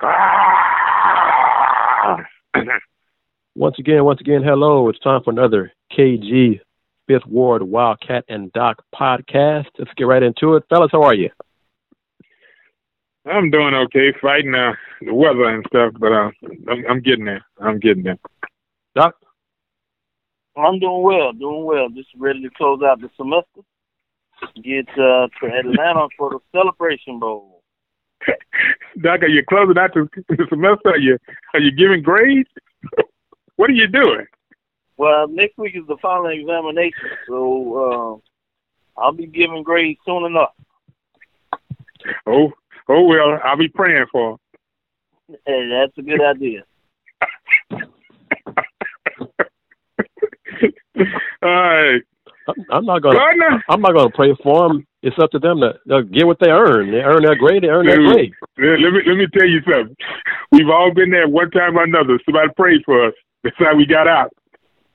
Once again, once again, hello. It's time for another KG Fifth Ward Wildcat and Doc podcast. Let's get right into it. Fellas, how are you? I'm doing okay, fighting uh, the weather and stuff, but uh, I'm, I'm getting there. I'm getting there. Doc? I'm doing well, doing well. Just ready to close out the semester. Get uh, to Atlanta for the Celebration Bowl. Doc, are you closing out the, the semester? Are you are you giving grades? what are you doing? Well, next week is the final examination, so uh, I'll be giving grades soon enough. Oh, oh well, I'll be praying for. him. Hey, that's a good idea. All right, I'm- I'm not gonna. Gardner. I'm not gonna pray for them. It's up to them to they'll get what they earn. They earn their grade. They earn their grade. Let let me let me tell you something. We've all been there one time or another. Somebody prayed for us. That's how we got out.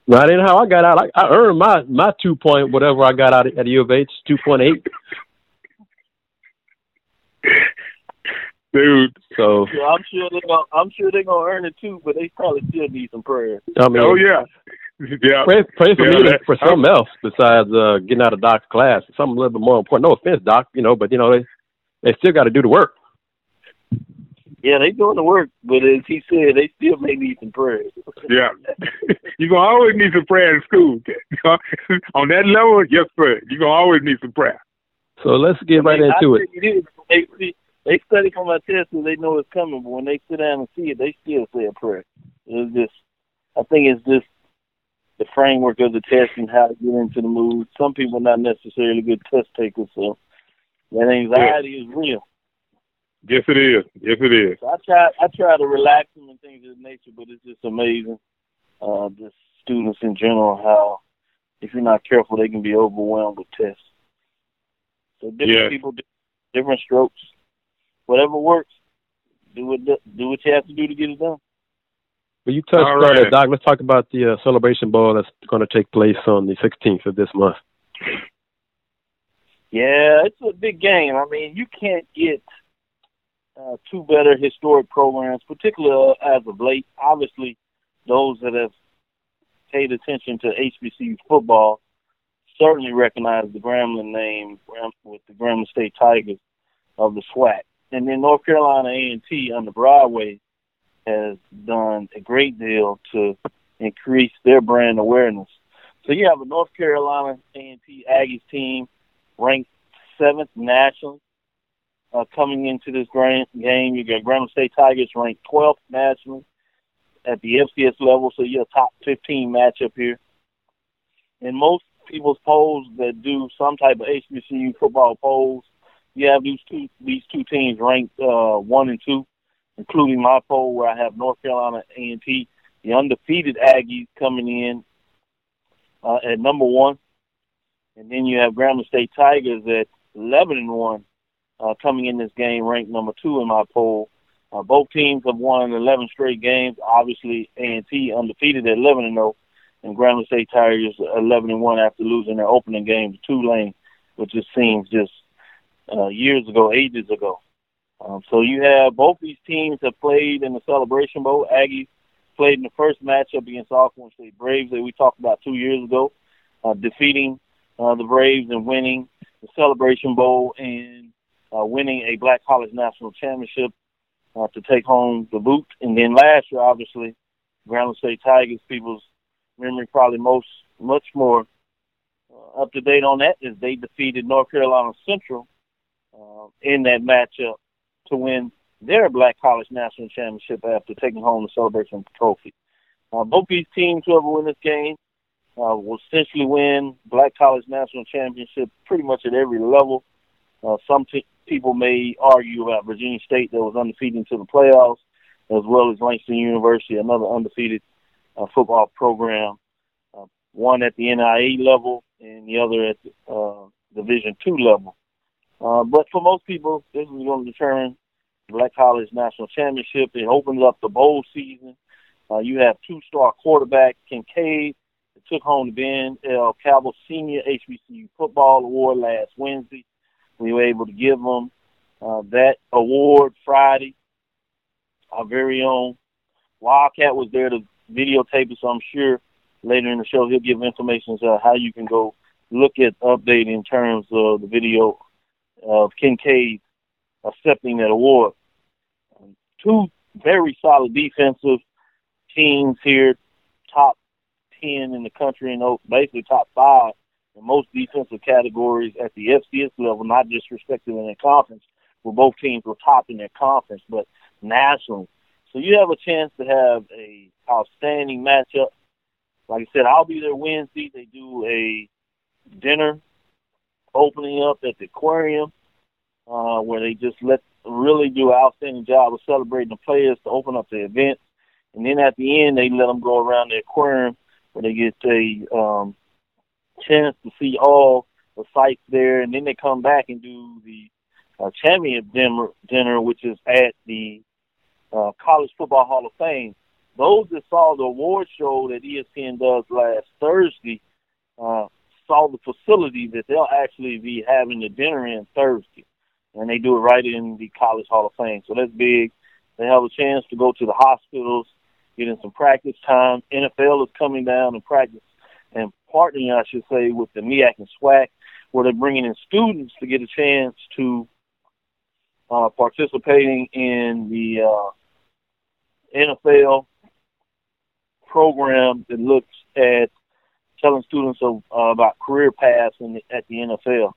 That ain't how I got out. I, I earned my my two point whatever I got out at the U of H, two point eight. Dude. So So I'm sure they're gonna, I'm sure they're gonna earn it too, but they probably still need some prayer. I mean, Oh yeah. Yeah. pray pray for Yeah, me that- for something else besides uh, getting out of Doc's class. Something a little bit more important. No offense, Doc, you know, but you know they they still got to do the work. Yeah, they doing the work, but as he said, they still may need some prayers. Yeah. You're gonna always need some prayer in school. On that level, yes sir. You're gonna always need some prayer. So let's get right into it. think it is. They, see- they study for my test and they know it's coming, but when they sit down and see it, they still say a prayer. It's just, I think it's just the framework of the test and how to get into the mood. Some people are not necessarily good test takers, so that anxiety is real. Yes it is. Yes it is. So I try, I try to relax them and things of that nature, but it's just amazing. Uh, the students in general, how if you're not careful, they can be overwhelmed with tests. So different Yes. people, different strokes. Whatever works, do what do what you have to do to get it done. Well, you touched All on it, right. Doc. Let's talk about the uh, Celebration Bowl that's going to take place on the 16th of this month. Yeah, it's a big game. I mean, you can't get uh, two better historic programs, particularly as of late. Obviously, those that have paid attention to HBCU football certainly recognize the Grambling name with the Grambling State Tigers of the SWAC. And then North Carolina A&T on the Broadway has done a great deal to increase their brand awareness. So you have a North Carolina A&T Aggies team ranked seventh nationally uh, coming into this grand game. You got Grambling State Tigers ranked 12th nationally at the FCS level, so you're a top 15 matchup here. In most people's polls that do some type of HBCU football polls, you have these two these two teams ranked uh, one and two, including my poll where I have North Carolina A&T, the undefeated Aggies coming in uh, at number one, and then you have Grambling State Tigers at 11 and one, uh, coming in this game ranked number two in my poll. Uh, both teams have won 11 straight games. Obviously, A&T undefeated at 11 and 0, and Grambling State Tigers 11 and 1 after losing their opening game to Tulane, which just seems just uh, years ago, ages ago. Um, so you have both these teams have played in the Celebration Bowl. Aggies played in the first matchup against Alcorn State Braves that we talked about two years ago, uh, defeating uh, the Braves and winning the Celebration Bowl and uh, winning a Black College National Championship uh, to take home the boot. And then last year, obviously, Grambling State Tigers, people's memory probably most much more uh, up to date on that is they defeated North Carolina Central uh, in that matchup to win their Black College National Championship after taking home the Celebration Trophy. Uh, both these teams, whoever win this game, uh, will essentially win Black College National Championship pretty much at every level. Uh, some t- people may argue about Virginia State that was undefeated into the playoffs, as well as Langston University, another undefeated uh, football program, uh, one at the NAIA level and the other at the uh, Division two level. Uh, but for most people, this is going to determine the Black College National Championship. It opens up the bowl season. Uh, you have two-star quarterback Kincade that took home the Ben L. Cabell Senior HBCU Football Award last Wednesday. We were able to give him uh, that award Friday. our very own Wildcat was there to videotape it, so I'm sure later in the show he'll give information as to how you can go look at update in terms of the video of Kincade accepting that award. Um, two very solid defensive teams here, top ten in the country and basically top five in most defensive categories at the FCS level, not just respected in their conference, where both teams were top in their conference, but nationally. So you have a chance to have a outstanding matchup. Like I said, I'll be there Wednesday. They do a dinner opening up at the aquarium uh, where they just let really do an outstanding job of celebrating the players to open up the event. And then at the end, they let them go around the aquarium where they get a um, chance to see all the sites there. And then they come back and do the uh, champion dinner, dinner, which is at the uh, College Football Hall of Fame. Those that saw the award show that ESPN does last Thursday uh, saw the facility that they'll actually be having the dinner in Thursday and they do it right in the College Hall of Fame. So that's big. They have a chance to go to the hospitals, get in some practice time. NFL is coming down and practice and partnering, I should say, with the MEAC and SWAC, where they're bringing in students to get a chance to uh, participating in the uh, NFL program that looks at telling students of, uh, about career paths in the, at the NFL.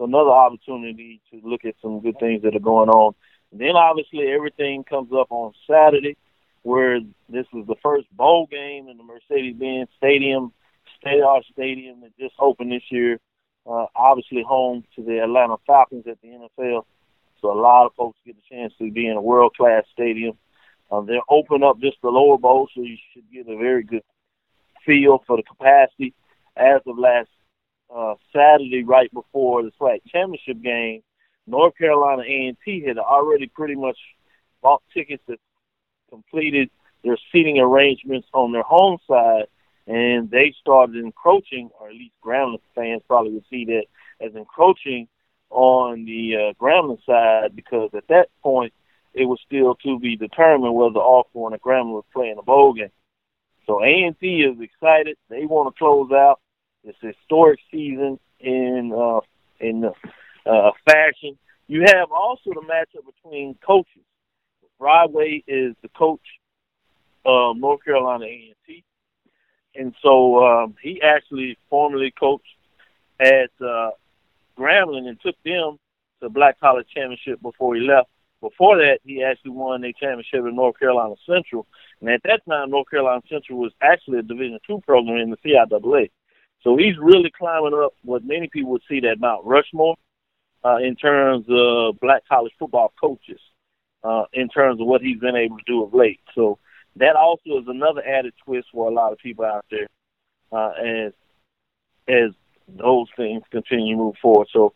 So another opportunity to look at some good things that are going on. And then obviously everything comes up on Saturday, where this is the first bowl game in the Mercedes-Benz Stadium, State Art Stadium that just opened this year. Uh, obviously home to the Atlanta Falcons at the NFL. So a lot of folks get a chance to be in a world-class stadium. Uh, they're open up just the lower bowl, so you should get a very good feel for the capacity. As of last uh, Saturday, right before the SWAC championship game, North Carolina A&T had already pretty much bought tickets that completed their seating arrangements on their home side, and they started encroaching, or at least Grambling fans probably would see that as encroaching on the uh, Grambling side because at that point it was still to be determined whether Alcorn and Grambling was playing a bowl game. So A&T is excited. They want to close out it's historic season in uh, in uh, fashion. You have also the matchup between coaches. Broadway is the coach of North Carolina A&T, and so um, he actually formerly coached at uh, Grambling and took them to Black College Championship before he left. Before that, he actually won a championship in North Carolina Central, and at that time, North Carolina Central was actually a Division two program in the CIAA. So he's really climbing up what many people would see that Mount Rushmore uh, in terms of black college football coaches, uh, in terms of what he's been able to do of late. So that also is another added twist for a lot of people out there uh, as as those things continue to move forward. So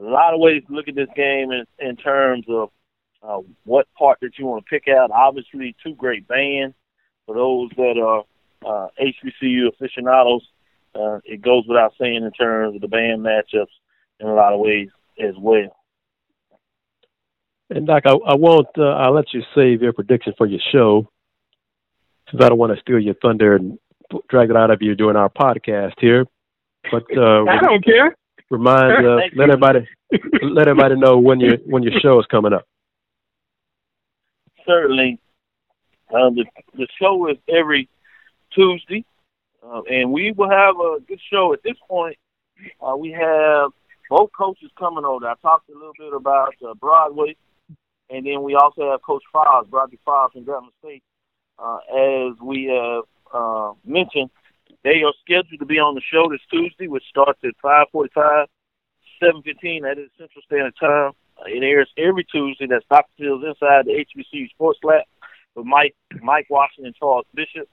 a lot of ways to look at this game in, in terms of uh, what part that you want to pick out. Obviously, two great bands for those that are uh, HBCU aficionados uh, it goes without saying in terms of the band matchups in a lot of ways as well. And Doc, I, I won't. Uh, I'll let you save your prediction for your show, since I don't want to steal your thunder and drag it out of you during our podcast here. But uh, I don't care. Remind uh, let everybody let everybody know when your when your show is coming up. Certainly, uh, the the show is every Tuesday uh, and we will have a good show. At this point, uh, we have both coaches coming over. I talked a little bit about uh, Broadway, and then we also have Coach Fobbs, Broderick Fobbs from Grambling State. Uh, as we have uh, mentioned, they are scheduled to be on the show this Tuesday, which starts at 5:45, 7:15. That is Central Standard Time. Uh, it airs every Tuesday. That's Dr. Fields inside the HBCU Sports Lab with Mike Mike Washington and Charles Bishop.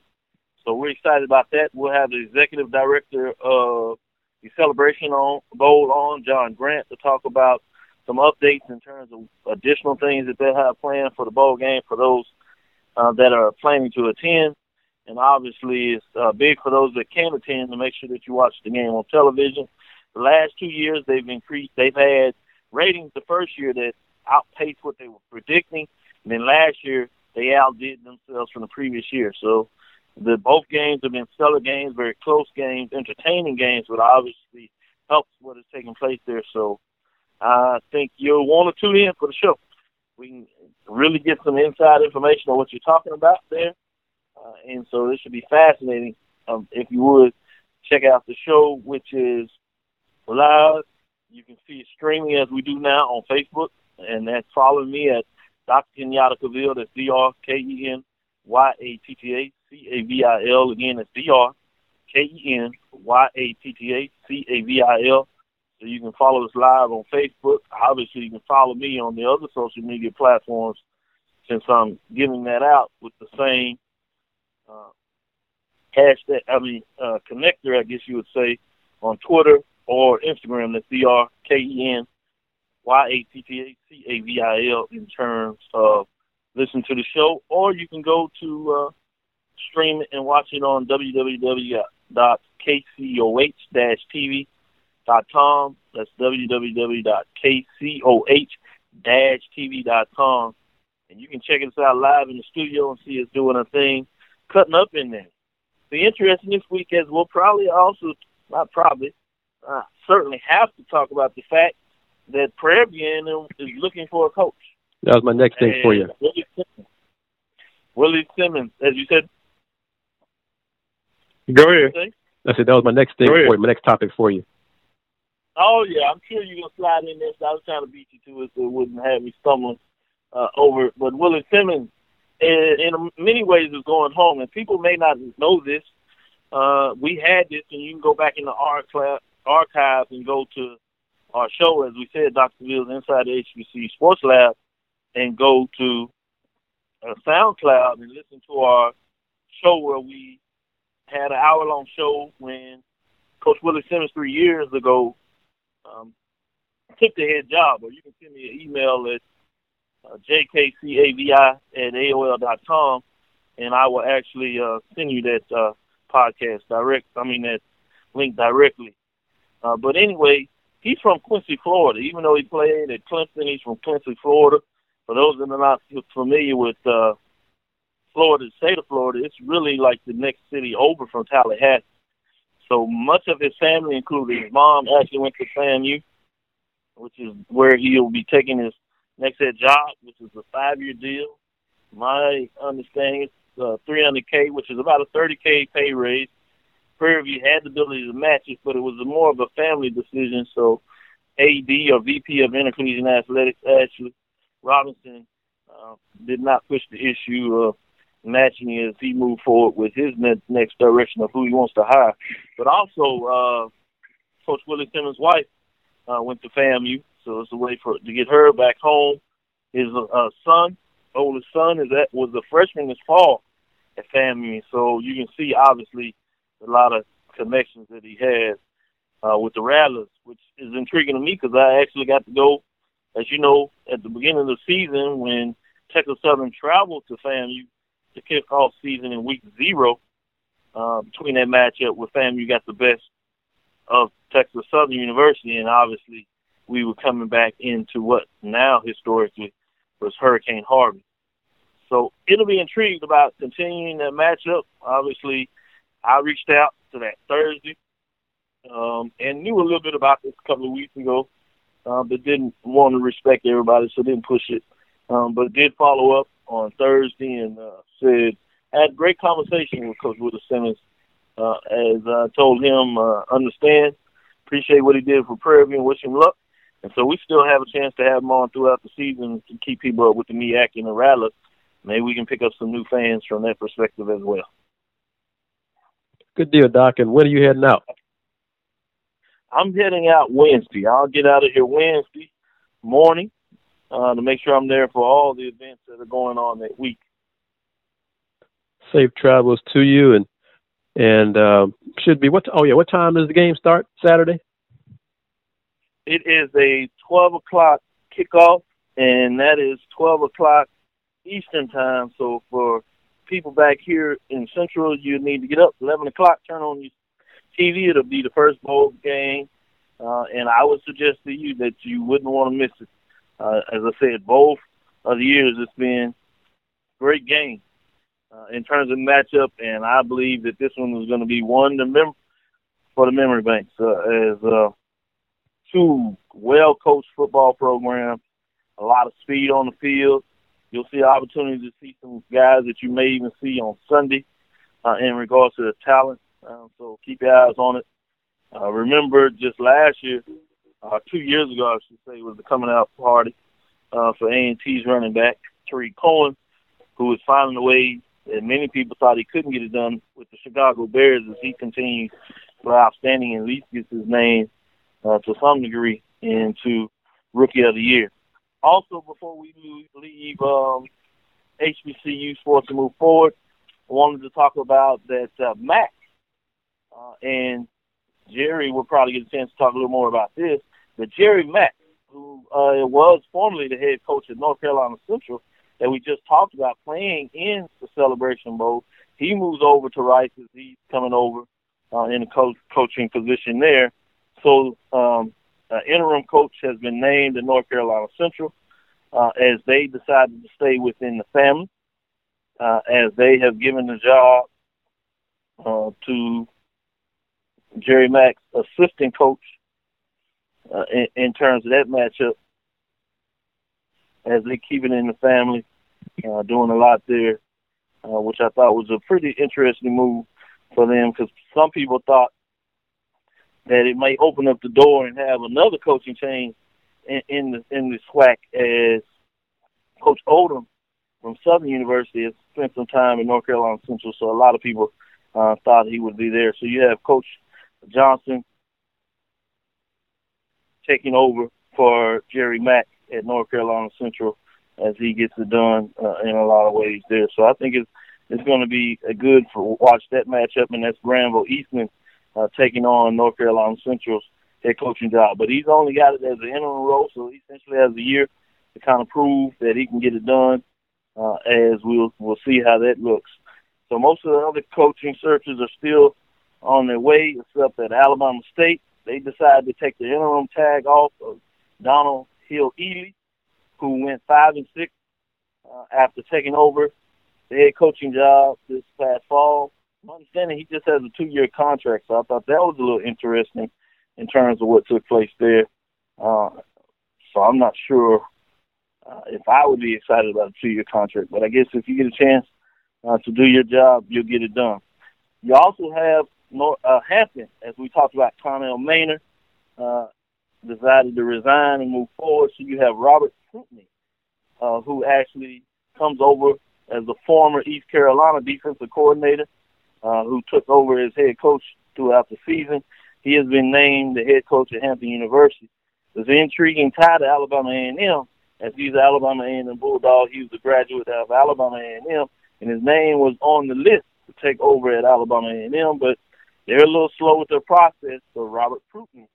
So we're excited about that. We'll have the executive director of the Celebration on Bowl on, John Grant, to talk about some updates in terms of additional things that they have planned for the bowl game for those uh, that are planning to attend. And obviously, it's uh, big for those that can attend to make sure that you watch the game on television. The last two years, they've increased. They've had ratings the first year that outpaced what they were predicting. And then last year, they outdid themselves from the previous year. So the both games have been stellar games, very close games, entertaining games, but obviously helps what is taking place there. So I think you'll want to tune in for the show. We can really get some inside information on what you're talking about there. Uh, and so this should be fascinating. Um, if you would check out the show, which is live. You can see it streaming as we do now on Facebook, and that's following me at Dr. Kenyatta Cavil. That's D R K E N Y A T T A C A V I L. Again, it's D R K E N Y A T T A C A V I L. So you can follow us live on Facebook. Obviously, you can follow me on the other social media platforms since I'm giving that out with the same uh, hashtag, I mean, uh, connector, I guess you would say, on Twitter or Instagram. That's D R K E N Y A T T A C A V I L in terms of listen to the show, or you can go to uh, stream it and watch it on www.kcoh-tv.com. That's www.kcoh-tv.com. And you can check us out live in the studio and see us doing a thing, cutting up in there. Be interesting this week as we'll probably also, not probably, uh, certainly have to talk about the fact that Prairie View is looking for a coach. That was my next thing and for you. Willie Simmons, Willie Simmons, as you said. Go ahead. I said that was my next thing for you, my next topic for you. Oh yeah, I'm sure you're gonna slide in this. I was trying to beat you to it so it wouldn't have me stumbling uh, over. But Willie Simmons, in, in many ways, is going home, and people may not know this. Uh, we had this, and you can go back in the archive, archives and go to our show, as we said, Dr. Ville's Inside the HBC Sports Lab, and go to uh, SoundCloud and listen to our show where we had an hour long show when Coach Willie Simmons three years ago um, took the head job. Or you can send me an email at uh, jkcavi at aol dot com, and I will actually uh, send you that uh, podcast direct. I mean that link directly. Uh, but anyway, he's from Quincy, Florida. Even though he played at Clemson, he's from Quincy, Florida. For those that are not familiar with uh, Florida, the state of Florida, it's really like the next city over from Tallahassee. So much of his family, including his mom, actually went to FAMU, which is where he'll be taking his next head job, which is a five-year deal. My understanding is uh, 300k, which is about a 30k pay raise. Prairie View had the ability to match it, but it was more of a family decision. So AD or VP of Intercollegiate Athletics, Ashley Robinson, uh, did not push the issue of matching as he moved forward with his ne- next direction of who he wants to hire. But also, uh, Coach Willie Simmons' wife uh, went to FAMU, so it's a way for to get her back home. His uh, son, oldest son, is that was a freshman this fall at FAMU, so you can see obviously a lot of connections that he has uh, with the Rattlers, which is intriguing to me because I actually got to go, as you know, at the beginning of the season when Texas Southern traveled to FAMU to kick season in week zero. Uh, between that matchup with FAMU, you got the best of Texas Southern University, and obviously we were coming back into what now historically was Hurricane Harvey. So it'll be intrigued about continuing that matchup. Obviously, I reached out to that Thursday um, and knew a little bit about this a couple of weeks ago, uh, but didn't want to respect everybody, so didn't push it. Um, but did follow up on Thursday and uh, said had great conversation with Coach Willie Simmons. Uh, as I told him, uh, understand, appreciate what he did for Prairie View and wish him luck. And so we still have a chance to have him on throughout the season to keep people up with the MEAC and the Rattlers. Maybe we can pick up some new fans from that perspective as well. Good deal, Doc. And when are you heading out? I'm heading out Wednesday. I'll get out of here Wednesday morning uh, to make sure I'm there for all the events that are going on that week. Safe travels to you, and and uh, should be what? Oh yeah, what time does the game start Saturday? It is a 12 o'clock kickoff, and that is 12 o'clock Eastern time. So for people back here in Central, you need to get up 11 o'clock, turn on your TV. It'll be the first bowl game, uh, and I would suggest to you that you wouldn't want to miss it. Uh, as I said, both of the years it's been great game uh, in terms of matchup, and I believe that this one is going to be one to mem- for the memory banks uh, as uh, two well coached football programs, a lot of speed on the field. You'll see opportunities to see some guys that you may even see on Sunday uh, in regards to the talent. Uh, so keep your eyes on it. Uh, remember, just last year, uh, two years ago, I should say, was the coming out party uh, for A&T's running back, Tarik Cohen, who was finding a way that many people thought he couldn't get it done with the Chicago Bears as he continues to outstanding and at least gets his name uh, to some degree into Rookie of the Year. Also, before we leave um, HBCU sports and move forward, I wanted to talk about that uh, Mac uh, and Jerry will probably get a chance to talk a little more about this. But Jerry Mack, who uh, was formerly the head coach at North Carolina Central, that we just talked about playing in the Celebration Bowl, he moves over to Rice as he's coming over uh, in a coach, coaching position there. So, um, uh, interim coach has been named at North Carolina Central uh, as they decided to stay within the family, uh, as they have given the job uh, to Jerry Mack's assistant coach uh, in, in, terms of that matchup as they keep it in the family, uh, doing a lot there, uh, which I thought was a pretty interesting move for them because some people thought that it may open up the door and have another coaching change in, in the in the SWAC as Coach Odom from Southern University has spent some time in North Carolina Central, so a lot of people uh, thought he would be there. So you have Coach Johnson taking over for Jerry Mack at North Carolina Central as he gets it done uh, in a lot of ways there. So I think it's it's going to be a good for watch that matchup, and that's Granville Eastman uh, taking on North Carolina Central's head coaching job. But he's only got it as an interim role, so he essentially has a year to kind of prove that he can get it done. Uh, as we'll we'll see how that looks. So most of the other coaching searches are still on their way, except at Alabama State. They decided to take the interim tag off of Donald Hill-Eley, who went five and six uh, after taking over the head coaching job this past fall. My understanding he just has a two-year contract, so I thought that was a little interesting in terms of what took place there. Uh, so I'm not sure uh, if I would be excited about a two-year contract, but I guess if you get a chance uh, to do your job, you'll get it done. You also have North, uh, Hampton, as we talked about, Connell Maynor uh, decided to resign and move forward. So you have Robert Simpney, uh, who actually comes over as the former East Carolina defensive coordinator, uh, who took over as head coach throughout the season. He has been named the head coach at Hampton University. There's an intriguing tie to Alabama A&M, as he's an Alabama A&M Bulldog. He was a graduate of Alabama A&M, and his name was on the list to take over at Alabama A&M, but they're a little slow with their process. So Robert Prunty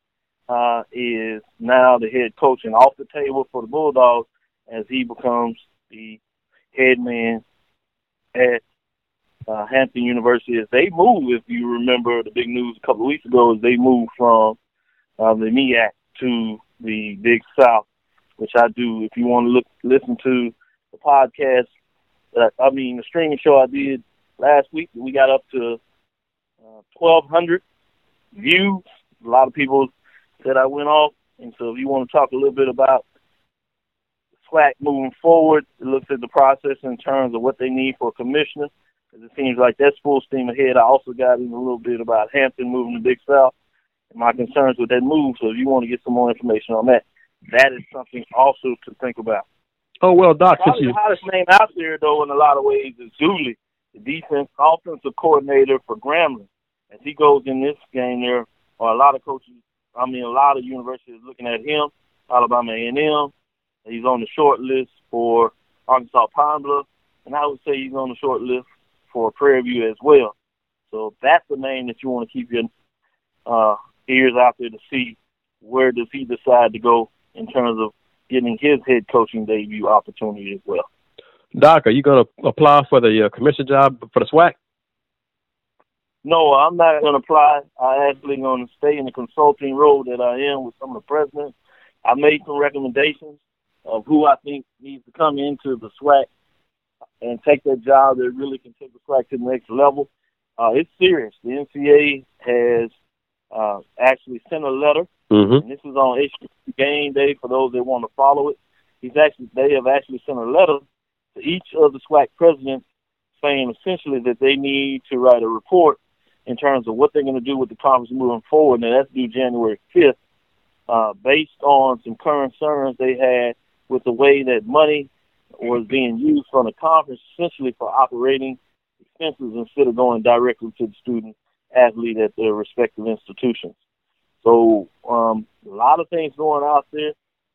uh, is now the head coach and off the table for the Bulldogs as he becomes the head man at uh, Hampton University. As they move, if you remember the big news a couple of weeks ago, is they moved from uh, the MEAC to the Big South, which I do. If you want to look listen to the podcast, uh, I mean the streaming show I did last week, we got up to 1,200 views. A lot of people said I went off. And so if you want to talk a little bit about SWAC moving forward, it looks at the process in terms of what they need for a commissioner. Because it seems like that's full steam ahead. I also got in a little bit about Hampton moving to Big South and my concerns with that move. So if you want to get some more information on that, that is something also to think about. Oh well, Doc. Probably the hottest name out there, though, in a lot of ways, is Dooley, the defense offensive coordinator for Grambling as he goes in this game, there are a lot of coaches. I mean, a lot of universities looking at him. Alabama A&M. He's on the short list for Arkansas Pine Bluff, and I would say he's on the short list for Prairie View as well. So that's the name that you want to keep your uh, ears out there to see where does he decide to go in terms of getting his head coaching debut opportunity as well. Doc, are you going to apply for the uh, commission job for the SWAC? No, I'm not going to apply. I actually going to stay in the consulting role that I am with some of the presidents. I made some recommendations of who I think needs to come into the SWAC and take that job that really can take the SWAC to the next level. Uh, it's serious. The NCAA has uh, actually sent a letter, mm-hmm. and this is on HBCU Game Day for those that want to follow it. He's actually they have actually sent a letter to each of the SWAC presidents saying essentially that they need to write a report in terms of what they're going to do with the conference moving forward, Now, that's due January 5th, uh, based on some concerns they had with the way that money was being used from the conference essentially for operating expenses instead of going directly to the student athlete at their respective institutions. So um, a lot of things going out there,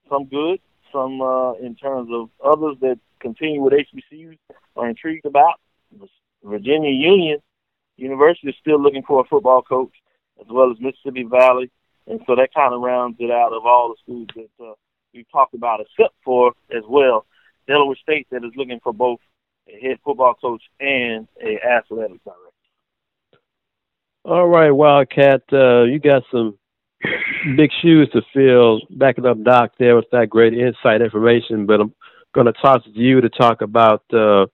some good, some uh, in terms of others that continue with HBCUs are intrigued about. Virginia Union University is still looking for a football coach, as well as Mississippi Valley, and so that kind of rounds it out of all the schools that uh, we've talked about, except for as well Delaware State that is looking for both a head football coach and a athletic director. All right, Wildcat, uh, you got some big shoes to fill. Backing up Doc there with that great insight information, but I'm going to toss to you to talk about uh,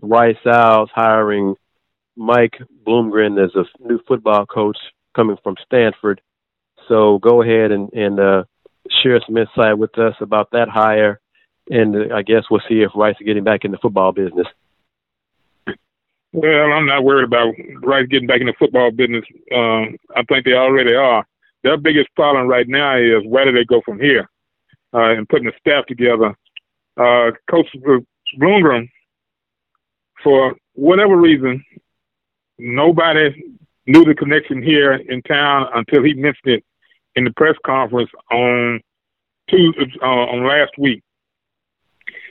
Rice Owls hiring Mike Bloomgren as a new football coach coming from Stanford. So go ahead and, and uh, share some insight with us about that hire, and uh, I guess we'll see if Rice is getting back in the football business. Well, I'm not worried about Rice getting back in the football business. Um, I think they already are. Their biggest problem right now is where do they go from here, uh, and putting the staff together. Uh, Coach Bloomgren, for whatever reason, nobody knew the connection here in town until he mentioned it in the press conference on Tuesday, uh, on last week.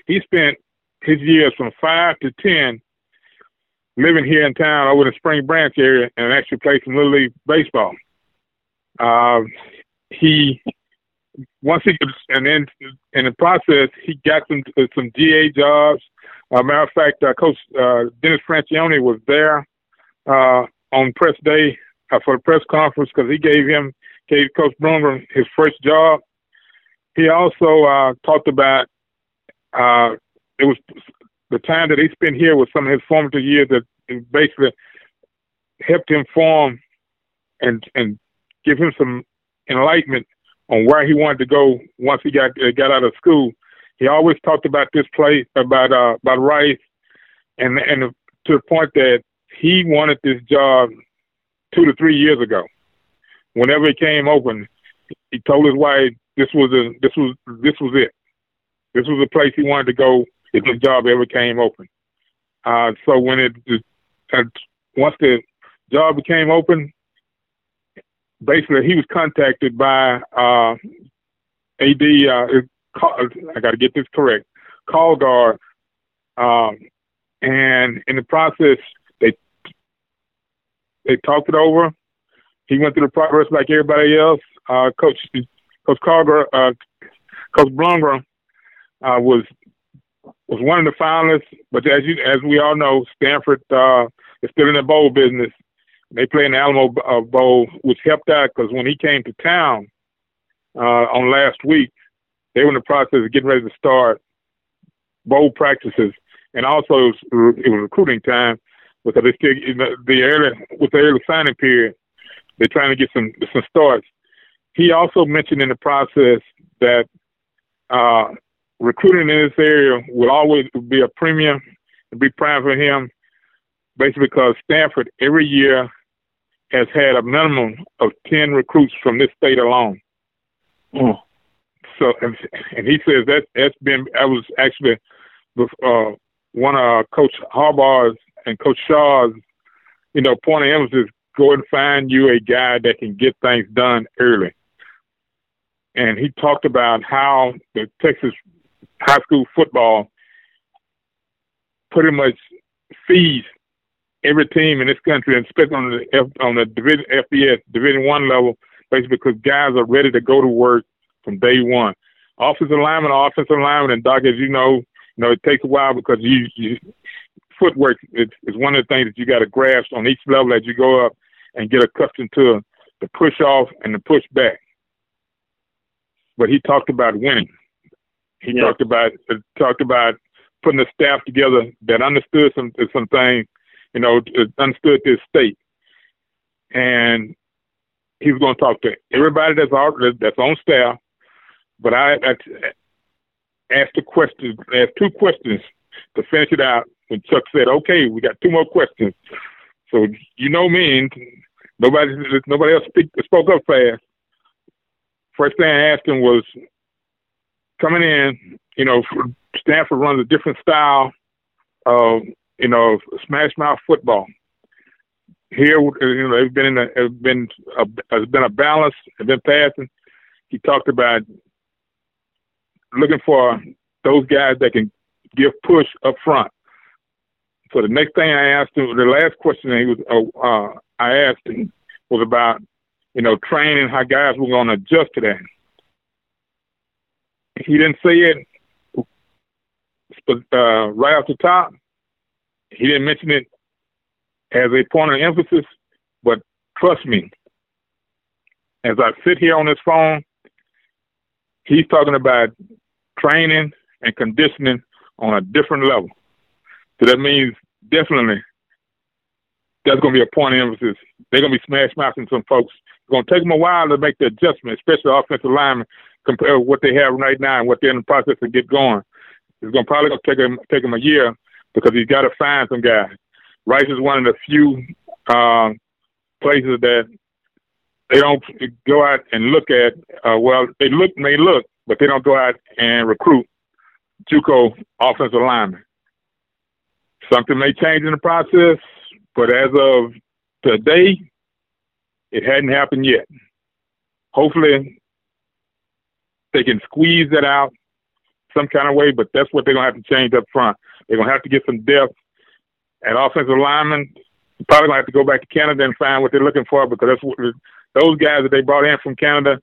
He spent his years from five to ten living here in town over the Spring Branch area and actually played some little league baseball. Uh, he once he and then in the process he got some some GA jobs. Uh, matter of fact, uh, Coach uh, Dennis Franchione was there uh, on press day uh, for the press conference because he gave him gave Coach Bloomgren his first job. He also uh, talked about uh, it was the time that he spent here with some of his formative years that basically helped him form and and give him some enlightenment on where he wanted to go once he got uh, got out of school. He always talked about this place about uh, about Rice, and and to the point that he wanted this job two to three years ago. Whenever it came open, he told his wife this was a this was this was it. This was the place he wanted to go if this job ever came open. Uh, so when it uh, once the job became open, basically he was contacted by uh, AD. Uh, I got to get this correct. Karlgaard, um, and in the process, they talked it over. He went through the process like everybody else. Uh, Coach Coach Carter, uh, Coach Bloomgren uh, was was one of the finalists, but as you as we all know, Stanford uh, is still in the bowl business. They play in the Alamo uh, Bowl, which helped out because when he came to town uh, on last week, they were in the process of getting ready to start bowl practices, and also it was, it was recruiting time because they still the early with the early signing period, they're trying to get some some starts. He also mentioned in the process that uh, recruiting in this area will always be a premium and be prime for him, basically because Stanford every year has had a minimum of ten recruits from this state alone. Mm. So, and, and he says that that's been I was actually uh, one of Coach Harbaugh's and Coach Shaw's, you know, point of emphasis, is go and find you a guy that can get things done early. And he talked about how the Texas high school football pretty much feeds every team in this country, and especially on the F, on the division FBS Division One level, basically because guys are ready to go to work from day one. Offensive lineman, offensive lineman, and Doc, as you know, you know it takes a while because you, you footwork is, is one of the things that you got to grasp on each level as you go up and get accustomed to the push off and the push back. But he talked about winning. He yeah. talked about uh, talked about putting a staff together that understood some some things, you know, understood this state, and he was going to talk to everybody that's out that's on staff. But I, I asked a question, asked two questions to finish it out. When Chuck said, "Okay, we got two more questions," so you know me, and nobody nobody else speak, spoke up fast. First thing I asked him was, coming in, you know, Stanford runs a different style of, you know, smash mouth football. Here, uh, you know, they've been in a, have been a, has been a balance, have been passing. He talked about looking for those guys that can give push up front. So the next thing I asked him, the last question he was, uh, uh, I asked him was about, you know, training how guys were going to adjust to that. He didn't say it uh, right off the top. He didn't mention it as a point of emphasis, but trust me, as I sit here on this phone, he's talking about training and conditioning on a different level. So that means definitely that's going to be a point of emphasis. They're going to be smash mouthing some folks. It's going to take them a while to make the adjustment, especially offensive linemen, compared to what they have right now and what they're in the process to get going. It's going to probably going to take him take him a year because he's got to find some guys. Rice is one of the few uh, places that they don't go out and look at. Uh, well, they look, they look, but they don't go out and recruit JUCO offensive linemen. Something may change in the process, but as of today, it hadn't happened yet. Hopefully, they can squeeze that out some kind of way, but that's what they're gonna have to change up front. They're gonna have to get some depth at offensive linemen. Probably gonna have to go back to Canada and find what they're looking for because that's what those guys that they brought in from Canada.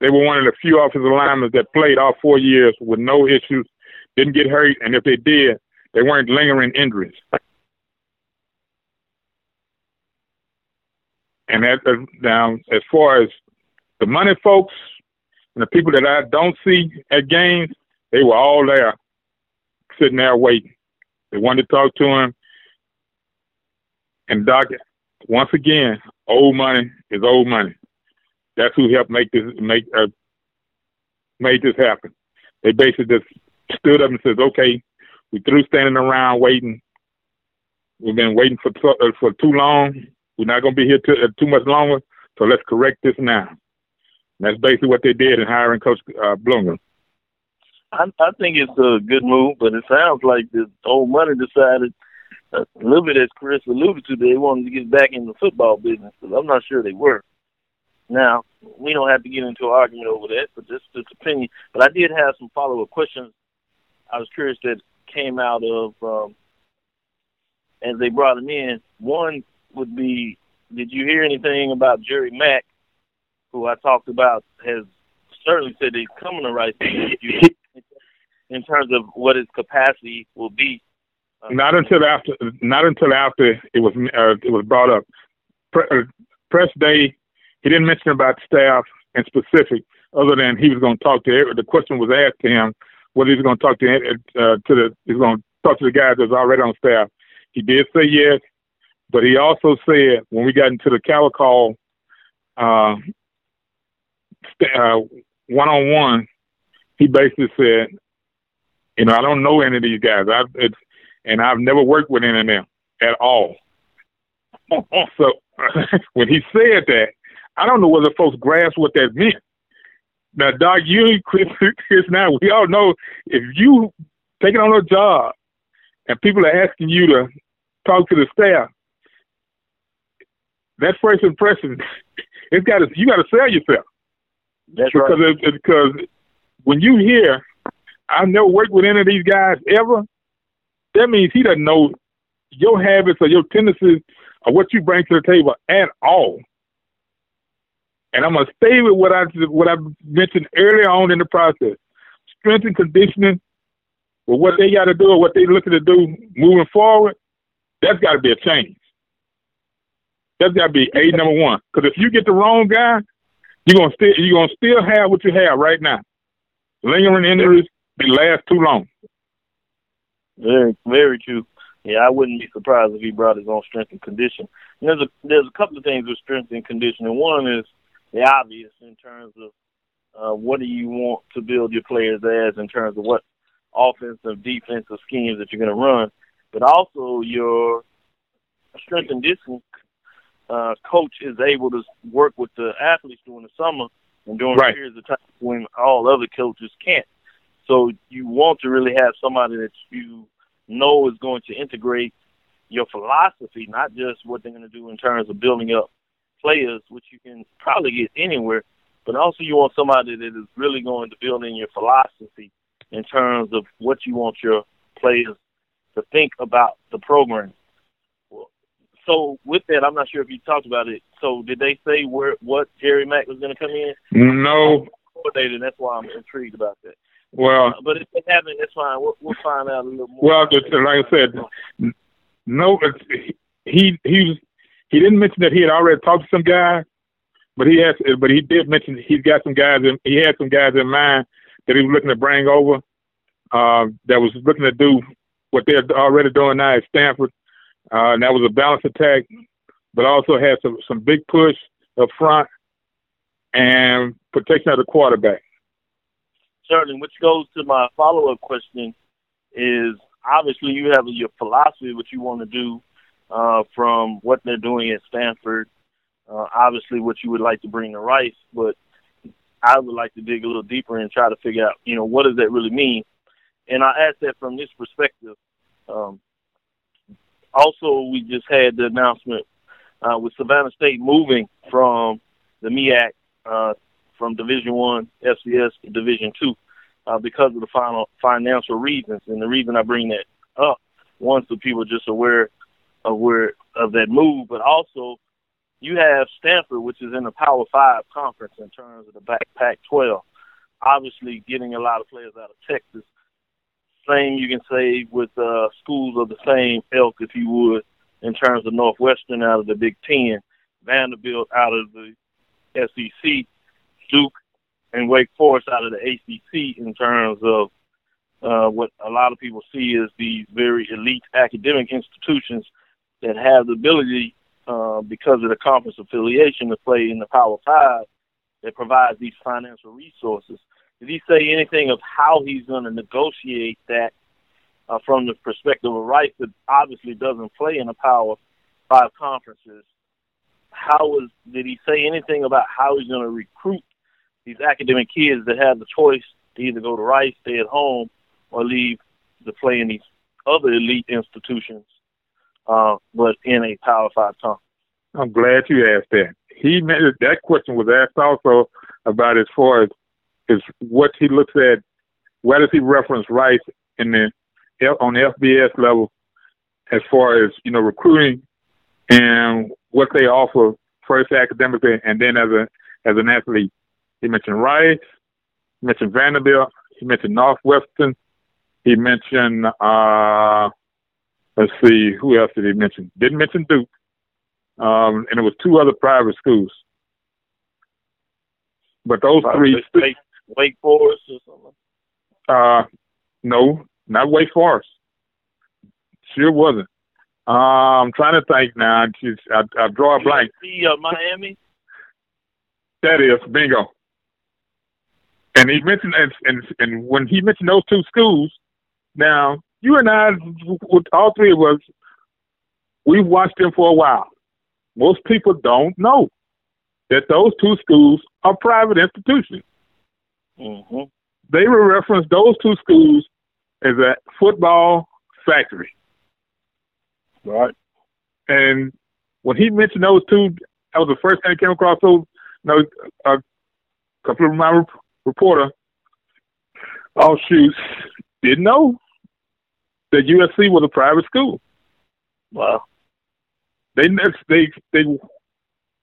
They were one of the few offensive linemen that played all four years with no issues, didn't get hurt, and if they did, they weren't lingering injuries. And now, as far as the money folks and the people that I don't see at games, they were all there, sitting there waiting. They wanted to talk to him. And Doc, once again, old money is old money. That's who helped make this make uh, made this happen. They basically just stood up and said, "Okay, we through standing around waiting. We've been waiting for uh, for too long. We're not going to be here too, uh, too much longer. So let's correct this now." And that's basically what they did in hiring Coach uh. I, I think it's a good move, but it sounds like the old money decided uh, a little bit, as Chris alluded to, they wanted to get back in the football business. I'm not sure they were. Now we don't have to get into an argument over that, but just its opinion. But I did have some follow up questions. I was curious that came out of um, as they brought him in. One would be, did you hear anything about Jerry Mack, who I talked about, has certainly said he's coming to Rice in terms of what his capacity will be. Uh, not until after, not until after it was uh, it was brought up. Pre- uh, press day, he didn't mention about staff in specific, other than he was going to talk to. The question was asked to him whether he was going to talk to uh, to the he's going to talk to the guys that's already on staff. He did say yes, but he also said when we got into the call, uh, one on one, he basically said, you know, I don't know any of these guys. I've it's, and I've never worked with any of them at all. so when he said that, I don't know whether folks grasp what that meant. Now, Doc, you Chris, Chris, now we all know if you taking on a job and people are asking you to talk to the staff, that first impression, it's got to you got to sell yourself. That's because right. it, because when you hear I've never worked with any of these guys ever. That means he doesn't know your habits or your tendencies or what you bring to the table at all. And I'm gonna stay with what I what I mentioned earlier on in the process. Strength and conditioning, with what they got to do or what they're looking to do moving forward, that's got to be a change. That's got to be a number one. Because if you get the wrong guy, you're gonna still you're gonna still have what you have right now. Lingering injuries, they last too long. Very, very true. Yeah, I wouldn't be surprised if he brought his own strength and condition. And there's a there's a couple of things with strength and conditioning. One is the obvious in terms of uh, what do you want to build your players as in terms of what offensive, defensive schemes that you're going to run, but also your strength and conditioning uh, coach is able to work with the athletes during the summer and during right. periods of time when all other coaches can't. So you want to really have somebody that you know is going to integrate your philosophy, not just what they're going to do in terms of building up players, which you can probably get anywhere, but also you want somebody that is really going to build in your philosophy in terms of what you want your players to think about the program. So with that, I'm not sure if you talked about it. So did they say where what Jerry Mack was going to come in? No. Coordinator. That's why I'm intrigued about that. Well, uh, but if they haven't, that's fine. We'll, we'll find out a little more. Well, like I said, no, he he was he didn't mention that he had already talked to some guys, but he has, but he did mention he's got some guys in, he had some guys in mind that he was looking to bring over, uh, that was looking to do what they're already doing now at Stanford, uh, and that was a balanced attack, but also had some some big push up front and protection of the quarterback. Certainly, which goes to my follow up question is obviously you have your philosophy, of what you want to do uh, from what they're doing at Stanford. Uh, obviously, what you would like to bring to Rice, but I would like to dig a little deeper and try to figure out, you know, what does that really mean? And I ask that from this perspective. Um, also, we just had the announcement uh, with Savannah State moving from the MEAC uh, from Division One FCS to Division Two uh, because of the final financial reasons. And the reason I bring that up, once the people are just aware aware of that move, but also you have Stanford, which is in the Power Five conference in terms of the back Pac-12. Obviously, getting a lot of players out of Texas. Same you can say with uh, schools of the same ilk, if you would, in terms of Northwestern out of the Big Ten, Vanderbilt out of the SEC, Duke and Wake Forest out of the ACC in terms of uh, what a lot of people see as these very elite academic institutions that have the ability, uh, because of the conference affiliation, to play in the Power Five that provides these financial resources. Did he say anything of how he's going to negotiate that uh, from the perspective of Rice that obviously doesn't play in the Power Five conferences? How was did he say anything about how he's going to recruit these academic kids that have the choice to either go to Rice, stay at home, or leave to play in these other elite institutions, uh, but in a Power Five conference. I'm glad you asked that. He that question was asked also about as far as is what he looks at. Where does he reference Rice in the on the FBS level as far as you know recruiting and what they offer first academically and then as a as an athlete. He mentioned Rice. He mentioned Vanderbilt. He mentioned Northwestern. He mentioned, uh, let's see, who else did he mention? Didn't mention Duke. Um, and it was two other private schools. But those three. Wake, Wake Forest or something? Uh, no, not Wake Forest. Sure wasn't. Uh, I'm trying to think now. Just, I, I draw a blank. See, uh, Miami? That is bingo. And he mentioned, and, and and when he mentioned those two schools, now you and I, all three of us, we've watched them for a while. Most people don't know that those two schools are private institutions. Mm-hmm. They will reference those two schools as a football factory. Right. And when he mentioned those two, that was the first thing that came across. So, you know, a couple of my reporter, oh shoot, didn't know that USC was a private school. Wow. They they they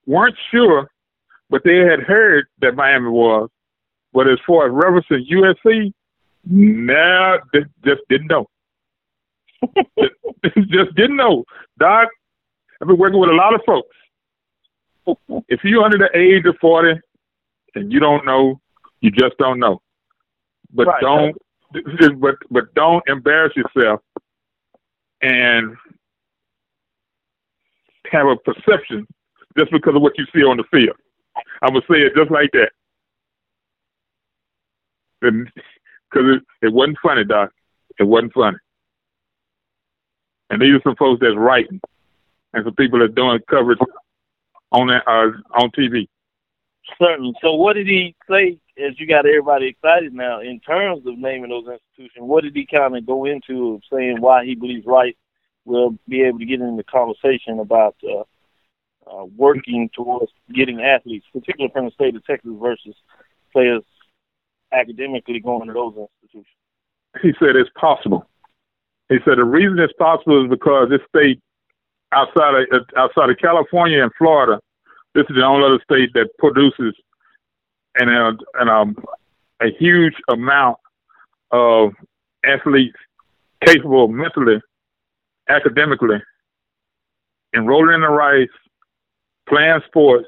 weren't sure, but they had heard that Miami was. But as far as referencing USC, nah, they just didn't know. just didn't know. Doc, I've been working with a lot of folks. If you're under the age of 40 and you don't know, you just don't know. But right. don't but but don't embarrass yourself and have a perception just because of what you see on the field. I'm gonna say it just like that, because it, it wasn't funny, Doc. It wasn't funny. And these are some folks that's writing, and some people that's doing coverage on uh, on TV. Certainly. So, what did he say? As you got everybody excited now, in terms of naming those institutions, what did he kind of go into of saying why he believes Rice will be able to get into the conversation about uh, uh, working towards getting athletes, particularly from the state of Texas, versus players academically going to those institutions? He said it's possible. He said the reason it's possible is because this state outside of outside of California and Florida, this is the only other state that produces an uh, an um, a huge amount of athletes capable mentally, academically, enrolling in the Rice, playing sports,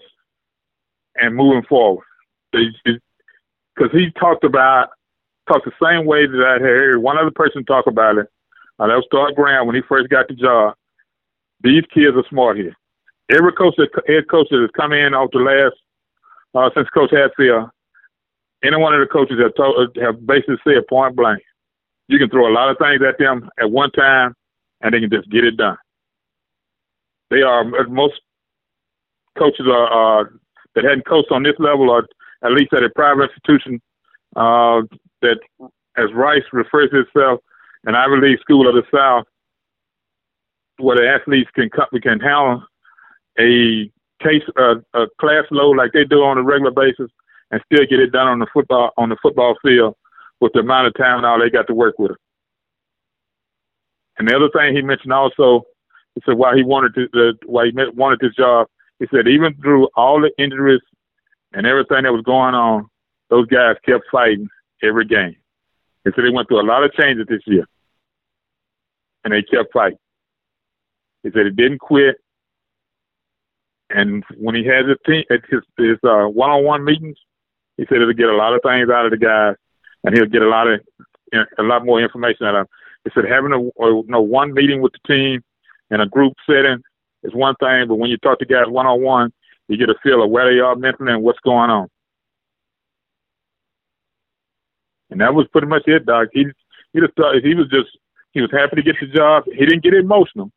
and moving forward. Because he talked about talked the same way that I heard one other person talk about it. Uh, that was Scott Graham when he first got the job. These kids are smart here. Every coach, that, head coach that has come in off the last uh, since Coach Hatfield, any one of the coaches have have basically said point blank, you can throw a lot of things at them at one time, and they can just get it done. They are most coaches are uh, that hadn't coached on this level, or at least at a private institution uh, that, as Rice refers to itself, an Ivy League school of the South, where the athletes can we can handle a case uh, a class load like they do on a regular basis and still get it done on the football on the football field with the amount of time now they got to work with it. And the other thing he mentioned also, he said why he wanted to uh, why he wanted this job. He said even through all the injuries and everything that was going on, those guys kept fighting every game. He said they went through a lot of changes this year, and they kept fighting. He said he didn't quit. And when he has his team, his, his uh, one-on-one meetings, he said he'll get a lot of things out of the guys, and he'll get a lot of a lot more information out of them. He said having a, a you know, one meeting with the team in a group setting is one thing, but when you talk to guys one-on-one, you get a feel of where they are mentally and what's going on. And that was pretty much it, Doc. He he just thought he was just he was happy to get the job. He didn't get emotional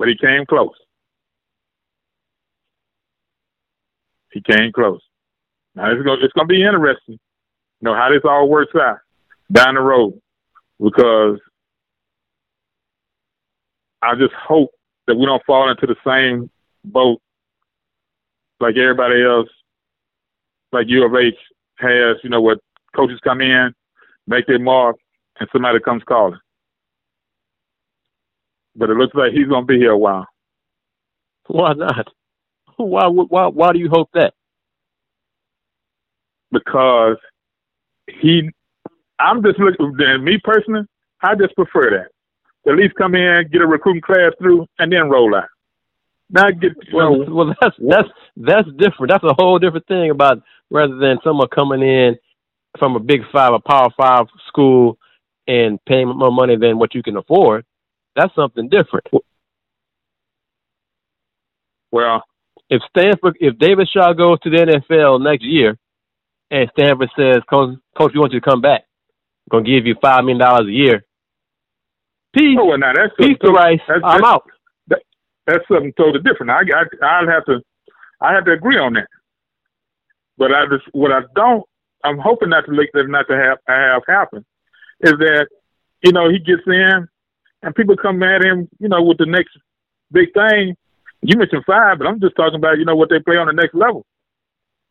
but he came close. He came close. Now it's gonna it's to be interesting, you know, how this all works out down the road, because I just hope that we don't fall into the same boat like everybody else, like U of H has. You know, what coaches come in, make their mark, and somebody comes calling but it looks like he's to be here a while. Why not? Why, why, why do you hope that? Because he, I'm just looking, and me personally, I just prefer that. At least come in, get a recruiting class through, and then roll out. Not get well. Know, well, that's that's that's different. That's a whole different thing about rather than someone coming in from a big five, a power five school, and paying more money than what you can afford. That's something different. Well, if Stanford, if David Shaw goes to the NFL next year, and Stanford says, "Coach, Coach, we want you to come back. I'm gonna give you five million dollars a year." Peace. Oh, well, now that's peace to Rice. That's, I'm that's, out. That, that's something totally different. I, I, I'll have to, I have to agree on that. But I just, what I don't, I'm hoping not to let that not to have have happen, is that, you know, he gets in and people come at him, you know, with the next big thing. You mentioned five, but I'm just talking about, you know, what they play on the next level,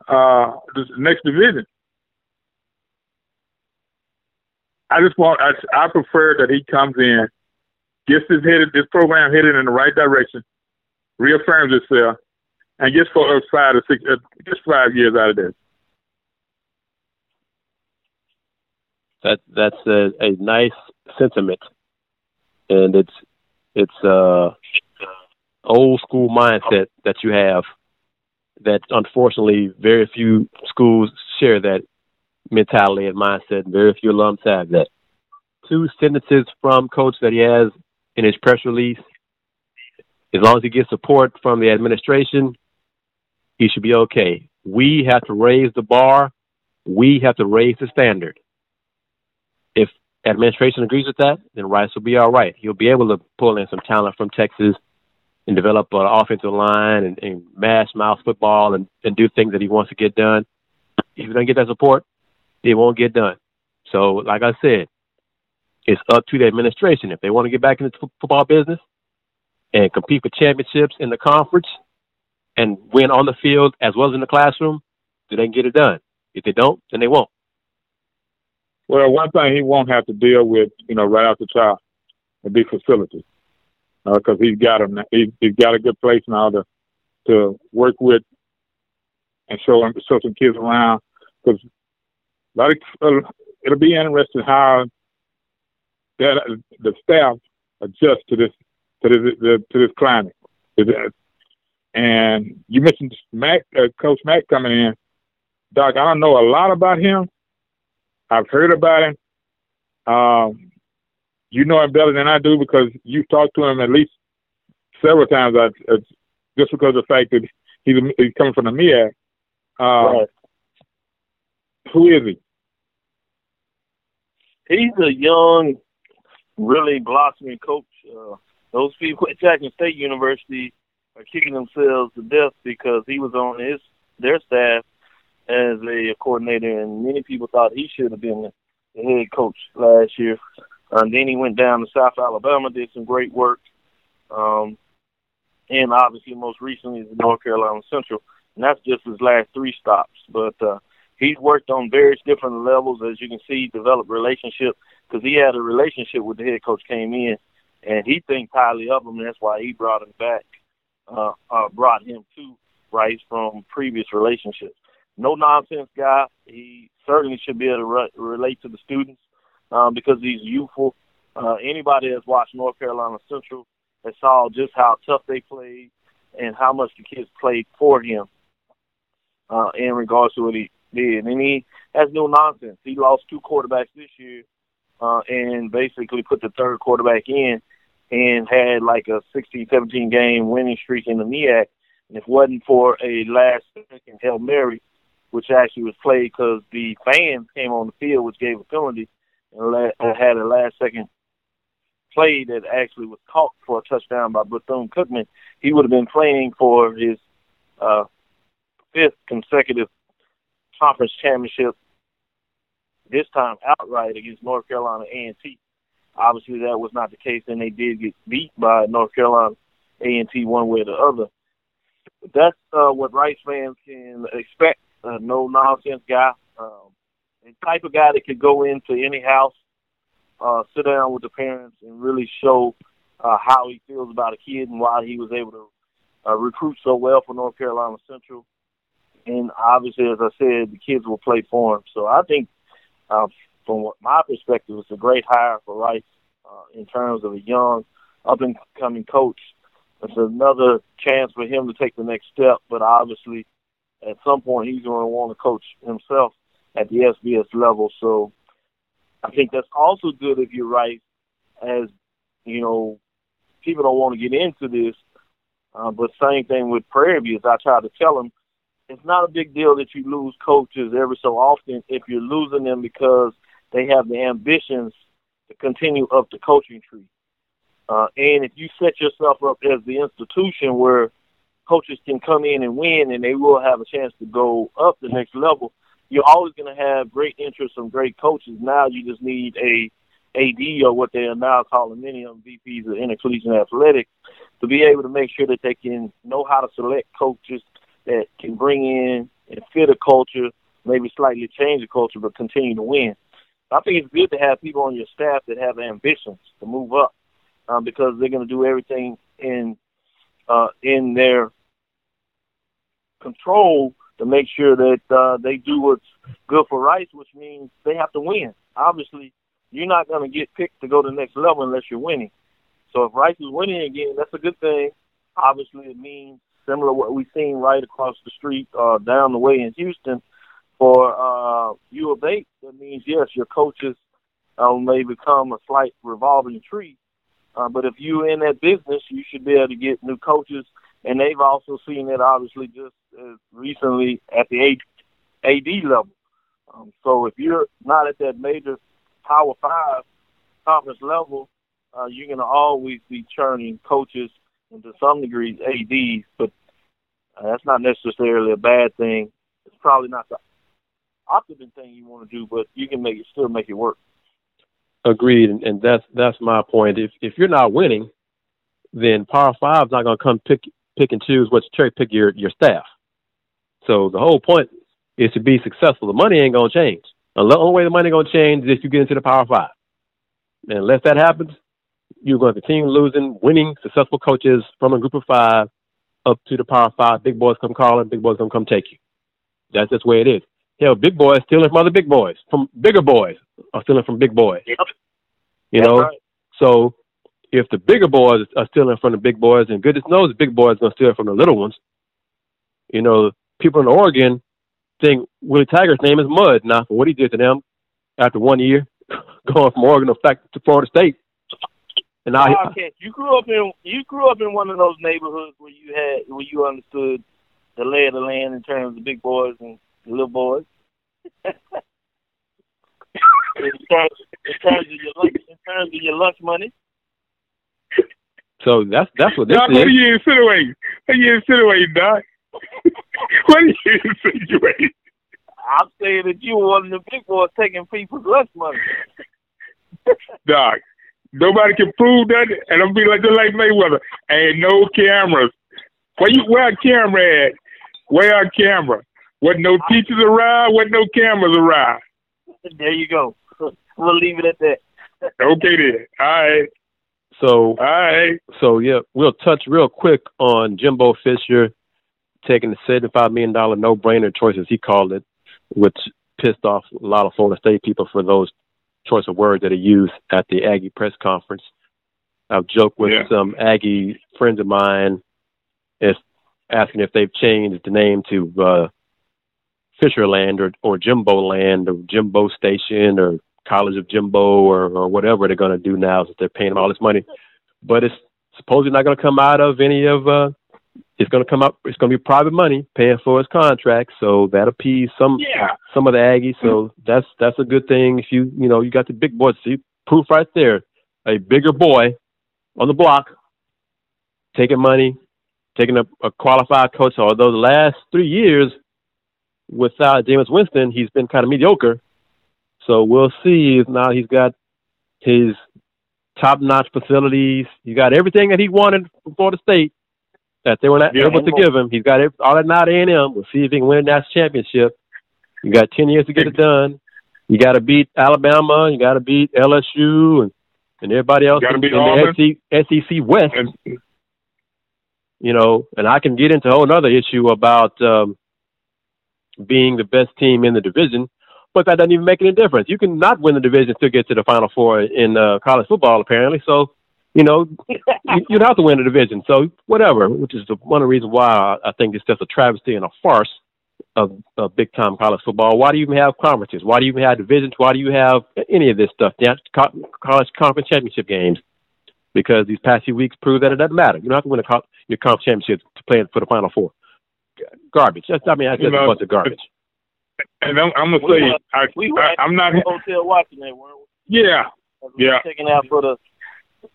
uh, the next division. I just want, I, I prefer that he comes in, gets his headed, this program headed in the right direction, reaffirms itself, and gets for us five to six, uh, gets five years out of this. That that's a, a nice sentiment and it's it's uh old school mindset that you have that unfortunately very few schools share that mentality and mindset. Very few alums have that. two sentences from coach that he has in his press release, as long as he gets support from the administration, he should be okay. We have to raise the bar. We have to raise the standard. If administration agrees with that, then Rice will be all right. He'll be able to pull in some talent from Texas and develop an offensive line and, and mash mouth football and, and do things that he wants to get done. If he doesn't get that support, it won't get done. So, like I said, it's up to the administration. If they want to get back into the football business and compete for championships in the conference and win on the field as well as in the classroom, then they can get it done. If they don't, then they won't. Well, one thing he won't have to deal with, you know, right off the top, would be facilities, because uh, he's got him. He, he's got a good place now to to work with and show show some kids around. Because a lot of, uh, it'll be interesting how that the staff adjust to this to this to this climate. And you mentioned Mack, uh, Coach Mack coming in. Doc, I don't know a lot about him. I've heard about him. Um, you know him better than I do because you've talked to him at least several times. I, uh, just because of the fact that he's, he's coming from the MEAC. Uh, right. Who is he? He's a young really blossoming coach. Uh, those people at Jackson State University are kicking themselves to death because he was on his their staff as a coordinator, and many people thought he should have been the head coach last year. And then he went down to South Alabama, did some great work, um, and obviously most recently is North Carolina Central, and that's just his last three stops. But uh, he's worked on various different levels, as you can see, developed relationships because he had a relationship with the head coach came in, and he thinks highly of him. And that's why he brought him back, uh, uh, brought him to Rice from previous relationships. No nonsense guy. He certainly should be able to re- relate to the students um, because he's youthful. Uh, anybody that's watched North Carolina Central has saw just how tough they played and how much the kids played for him uh, in regards to what he did. And he has no nonsense. He lost two quarterbacks this year uh, and basically put the third quarterback in and had like a 16, 17 game winning streak in the MEAC. And if it wasn't for a last second Hail Mary, which actually was played because the fans came on the field, which gave a penalty, and had a last second play that actually was caught for a touchdown by Bethune Cookman, he would have been playing for his uh, fifth consecutive conference championship this time outright against North Carolina A&T. Obviously, that was not the case, and they did get beat by North Carolina A&T one way or the other. But that's uh, what Rice fans can expect. A no nonsense guy, um, and type of guy that could go into any house, uh, sit down with the parents, and really show uh, how he feels about a kid and why he was able to uh, recruit so well for North Carolina Central. And obviously, as I said, the kids will play for him. So I think uh, from my perspective, it's a great hire for Rice uh, in terms of a young, up and coming coach. It's another chance for him to take the next step, but obviously, at some point, he's going to want to coach himself at the FBS level. So, I think that's also good if you're right, as you know, people don't want to get into this. Uh, but same thing with Prairie View, as I try to tell them, it's not a big deal that you lose coaches every so often if you're losing them because they have the ambitions to continue up the coaching tree. Uh, and if you set yourself up as the institution where coaches can come in and win and they will have a chance to go up the next level, you're always going to have great interest from great coaches. Now you just need a AD or what they are now calling many of them VPs of intercollegiate athletics to be able to make sure that they can know how to select coaches that can bring in and fit a culture, maybe slightly change the culture, but continue to win. I think it's good to have people on your staff that have ambitions to move up um, because they're going to do everything in uh, in their control to make sure that uh, they do what's good for Rice, which means they have to win. Obviously, you're not going to get picked to go to the next level unless you're winning. So if Rice is winning again, that's a good thing. Obviously, it means similar what we've seen right across the street uh, down the way in Houston for uh, U of H. That means yes, your coaches uh, may become a slight revolving tree. Uh, but if you're in that business, you should be able to get new coaches, and they've also seen it obviously just as recently at the AD level. Um, so if you're not at that major Power Five conference level, uh, you're going to always be churning coaches and to some degree ADs, but uh, that's not necessarily a bad thing. It's probably not the optimum thing you want to do, but you can make it still make it work. Agreed, and, that's that's my point. If if you're not winning, then Power Five's not going to come pick pick and choose what cherry pick your your staff. So the whole point is to be successful. The money ain't going to change. The only way the money going to change is if you get into the Power Five. And unless that happens, you're going to continue losing winning successful coaches from a group of five up to the Power Five. Big boys come calling. Big boys going to come take you. That's just the way it is. Hell, big boys stealing from other big boys, from bigger boys are stealing from big boys. Yep. You That's know, right. so if the bigger boys are stealing from the big boys, and goodness knows the big boys are going to steal from the little ones. You know, people in Oregon think Willie Taggart's name is Mud now for what he did to them after one year going from Oregon to Florida State. And Wildcat, you grew up in you grew up in one of those neighborhoods where you had where you understood the lay of the land in terms of the big boys and the little boys. in, terms, in terms of your lunch, in terms of your lunch money. So that's that's what this Doc, is. what are you insinuating? What are you insinuating, Doc? what are you insinuating? I'm saying that you were one of the big boys taking people's lunch money. Doc, nobody can prove that, and I'm be like just like Mayweather. Ain't no cameras. Where you where a camera at? Where a camera? Wasn't no teachers around. Wasn't no cameras around. There you go. We'll leave it at that. Okay then. All right. So All right. So yeah, we'll touch real quick on Jimbo Fisher taking the seventy-five million dollar no-brainer choice, as he called it, which pissed off a lot of Florida State people for those choice of words that he used at the Aggie press conference. I've joked with Yeah. some Aggie friends of mine, if asking if they've changed the name to uh, Fisherland or or Jimbo Land or Jimbo Station or College of Jimbo or, or whatever they're going to do now since they're paying him all this money. But it's supposedly not going to come out of any of. Uh, it's going to come up. It's going to be private money paying for his contract, so that appease some Yeah. some of the Aggies. So that's that's a good thing. If you you know you got the big boy, see proof right there, a bigger boy on the block taking money, taking a, a qualified coach. Although the last three years without Jameis Winston, he's been kind of mediocre. So we'll see if now he's got his top-notch facilities. He got everything that he wanted from Florida State that they were not Yeah, able to more. give him. He's got all that now at A&M. We'll see if he can win a national championship. You got 10 years to get it done. You got to beat Alabama. You got to beat LSU and, and everybody else in, in the SEC, SEC West And you know, and I can get into a whole other issue about um, being the best team in the division, but that doesn't even make any difference. You can not win the division to get to the Final Four in uh, college football, apparently. So, you know, you, you don't have to win the division. So, whatever, which is the, one of the reasons why I, I think it's just a travesty and a farce of, of big time college football. Why do you even have conferences? Why do you even have divisions? Why do you have any of this stuff? Yeah, co- college conference championship games because these past few weeks prove that it doesn't matter. You don't have to win a co- your conference championship to play for the Final Four. Garbage. That's, I mean, that's You just a bunch of garbage. And I'm, I'm gonna We say, were- I, we were I, I'm not. hotel watching that, weren't we? Yeah. We Yeah. Checking out for the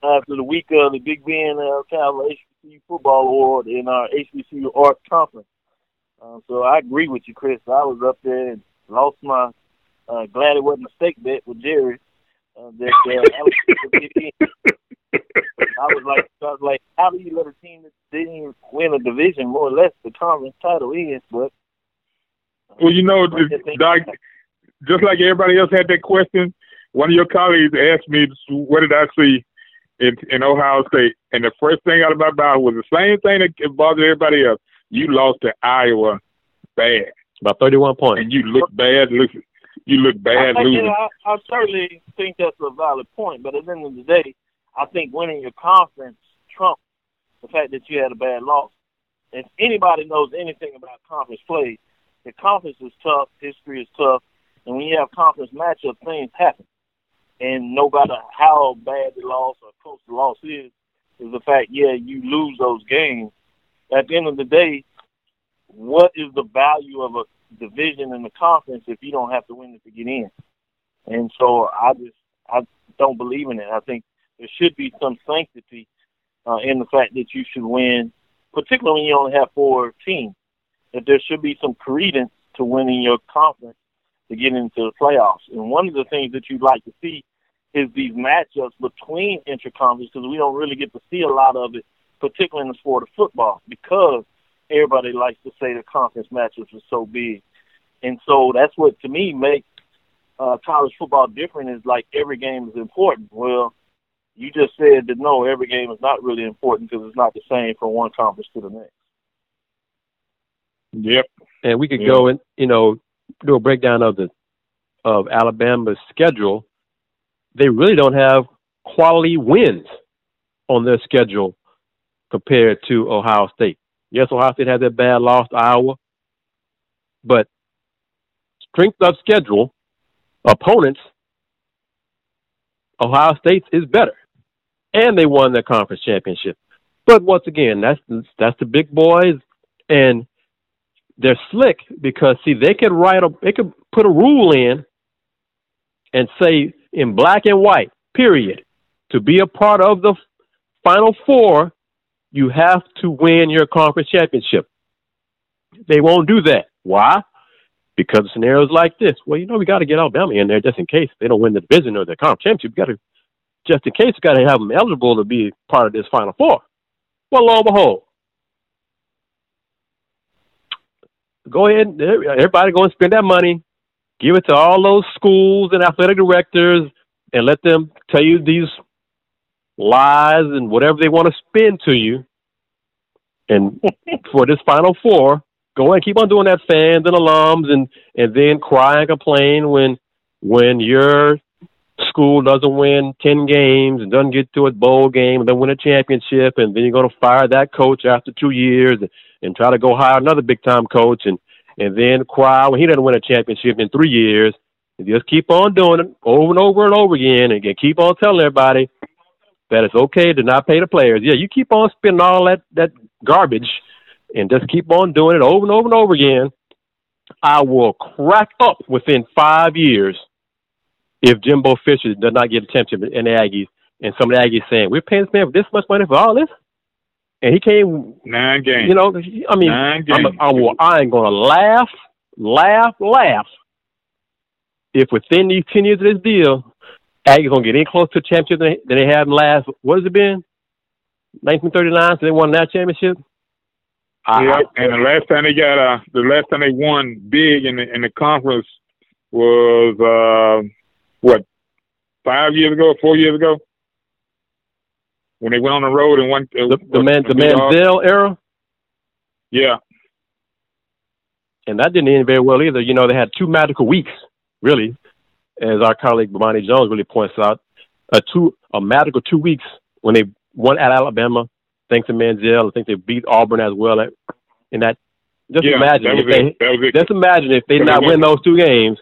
after the week of the Big Ben uh, Cal HBCU football award in our HBCU art conference. Uh, so I agree with you, Chris. I was up there and lost my. Uh, glad it wasn't a stake bet with Jerry. Uh, that uh, I, was, I was like, I was like, how do you let a team that didn't win a division, more or less, the conference title is? But Well, you know, Doc, just like everybody else had that question, one of your colleagues asked me, "What did I see in, in Ohio State?" And the first thing out of my mouth was the same thing that bothered everybody else. You lost to Iowa bad, About 31 points. and you look bad. Look, you look bad I, think- losing. I, I certainly think that's a valid point, but at the end of the day, I think winning your conference trumps the fact that you had a bad loss. If anybody knows anything about conference play, the conference is tough, history is tough, and when you have conference matchups, things happen. and no matter how bad the loss or close the loss is, is the fact, yeah, you lose those games. At the end of the day, what is the value of a division in the conference if you don't have to win it to get in? And so I just I don't believe in it. I think there should be some sanctity uh, in the fact that you should win, particularly when you only have four teams. That there should be some credence to winning your conference to get into the playoffs. And one of the things that you'd like to see is these matchups between interconference because we don't really get to see a lot of it, particularly in the sport of football, because everybody likes to say the conference matchups are so big. And so that's what to me makes uh, college football different is like every game is important. Well, you just said that no, every game is not really important because it's not the same from one conference to the next. Yep. And we could yep. go and you know do a breakdown of the of Alabama's schedule. They really don't have quality wins on their schedule compared to Ohio State. Yes, Ohio State had that bad loss to Iowa, but strength of schedule, opponents, Ohio State is better, and they won their conference championship. But once again, that's that's the big boys, and they're slick because see they could write a they could put a rule in and say in black and white, period, to be a part of the final four, you have to win your conference championship. They won't do that. Why? Because scenarios like this. Well, you know, we got to get Alabama in there just in case they don't win the division or the conference championship. Got to, just in case, we got to have them eligible to be part of this Final Four. Well, lo and behold, go ahead, everybody go and spend that money, give it to all those schools and athletic directors, and let them tell you these lies and whatever they want to spin to you. And for this Final Four, go ahead and keep on doing that, fans and alums, and and then cry and complain when when your school doesn't win ten games and doesn't get to a bowl game and then win a championship, and then you're going to fire that coach after two years and try to go hire another big time coach and and then cry when he doesn't win a championship in three years. And just keep on doing it over and over and over again, and keep on telling everybody that it's okay to not pay the players. Yeah, you keep on spending all that that garbage, and just keep on doing it over and over and over again. I will crack up within five years if Jimbo Fisher does not get a championship in the Aggies, and some of the Aggies saying we're paying this man this much money for all this and he came nine games. You know, I mean, nine games. I'm, I ain't gonna laugh, laugh, laugh. If within these ten years of this deal, Aggies gonna get any close to a championship than they, than they had in last. What has it been? 1939. So they won that championship. Yeah, and the last time they got uh, the last time they won big in the in the conference was uh, what five years ago, four years ago when they went on the road and went uh, the, the man the Manziel era. Yeah, and that didn't end very well either. You know, they had two magical weeks, really, as our colleague Bomani Jones really points out. A two a magical two weeks when they won at Alabama, thanks to Manziel. I think they beat Auburn as well. In that, just yeah, imagine if they just imagine if they not win those two games.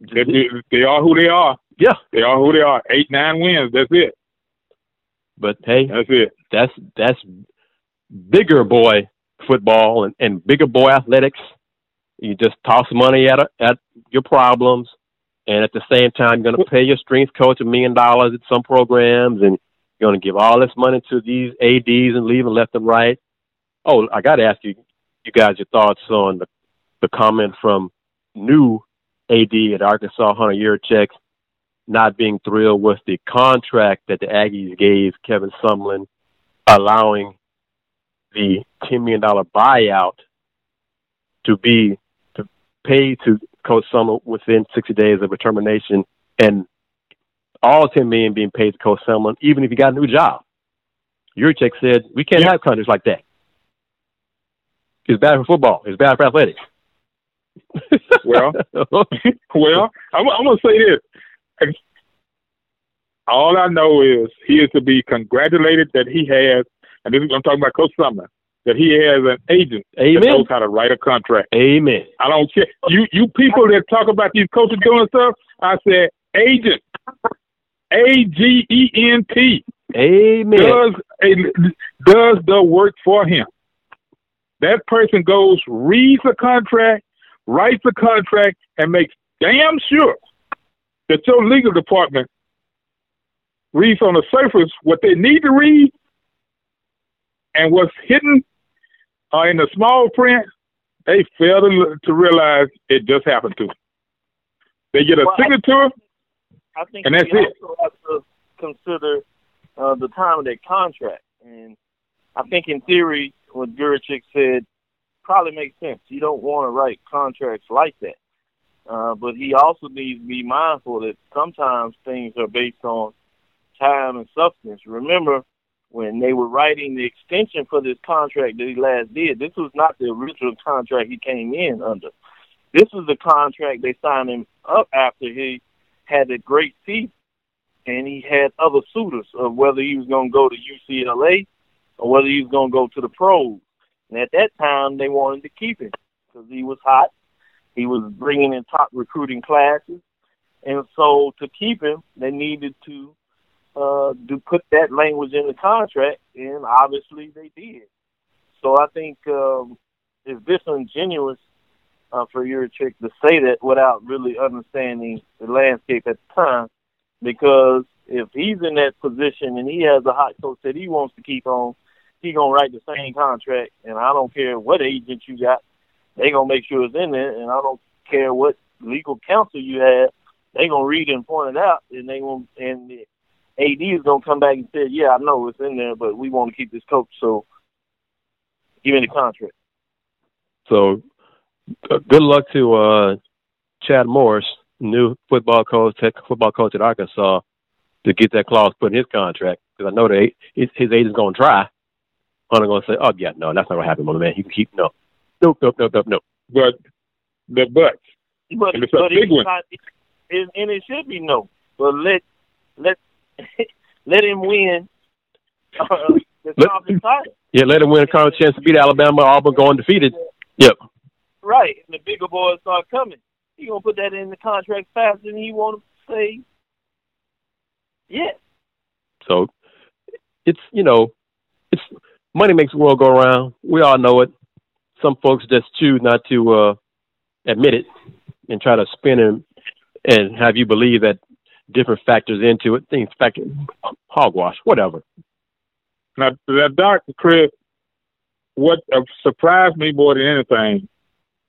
They, they are who they are. Yeah, they are who they are. Eight, nine wins. That's it. But hey, that's it. That's that's bigger boy football and, and bigger boy athletics. You just toss money at a, at your problems, and at the same time, you're going to pay your strength coach a million dollars at some programs, and you're going to give all this money to these ADs and leave them left and right. Oh, I got to ask you, you guys, your thoughts on the the comment from new AD at Arkansas, Hunter Yurachek, not being thrilled with the contract that the Aggies gave Kevin Sumlin, allowing the $10 million buyout to be to pay to Coach Sumlin within 60 days of a termination and all 10 million being paid to Coach Sumlin, even if he got a new job. Yurachek said, we can't have contracts like that. It's bad for football. It's bad for athletics. well, well, I'm, I'm going to say this. All I know is he is to be congratulated that he has, and this is I'm talking about Coach Sumner, that he has an agent Amen. that knows how to write a contract. Amen. I don't care. You you people that talk about these coaches doing stuff, I said agent. A G E N T. Amen. Does a, does the work for him. That person goes, reads the contract, writes the contract, and makes damn sure that your legal department reads on the surface what they need to read and what's hidden uh, in the small print, they fail to, to realize it just happened to them. They get a well, signature, I, I think and that's it. also have to consider uh, the time of that contract. And I think in theory, what Yurachek said probably makes sense. You don't want to write contracts like that. Uh, but he also needs to be mindful that sometimes things are based on time and substance. Remember, when they were writing the extension for this contract that he last did, this was not the original contract he came in under. This was the contract they signed him up after he had a great season and he had other suitors of whether he was going to go to UCLA or whether he was going to go to the pros. And at that time, they wanted to keep him because he was hot. He was bringing in top recruiting classes. And so to keep him, they needed to uh, to put that language in the contract, and obviously they did. So I think um, it's disingenuous uh, for Yurachek to say that without really understanding the landscape at the time, because if he's in that position and he has a hot coach that he wants to keep on, he gonna write the same contract, and I don't care what agent you got, they gonna make sure it's in there, and I don't care what legal counsel you have, they gonna read and point it out, and they gonna and the AD is gonna come back and say, yeah, I know it's in there, but we want to keep this coach, so give me the contract. So, uh, good luck to uh, Chad Morris, new football coach, tech football coach at Arkansas, to get that clause put in his contract. Because I know that his, his agent's gonna try. I'm gonna say, "Oh yeah, no, that's not gonna happen, my man. He can keep no, nope, nope, nope, nope, nope." But the but, but, and it's a but big one. Not, it, and it should be no. But let let let him win uh, the let, conference title. Yeah, let him win a conference chance to beat Alabama. Auburn going defeated. Yep. Right, and the bigger boys start coming. He gonna put that in the contract faster than he want to say. Yeah. So it's you know it's money makes the world go around. We all know it. Some folks just choose not to uh, admit it and try to spin and and have you believe that different factors into it. Things factor hogwash, whatever. Now, Dr. Chris, what uh, surprised me more than anything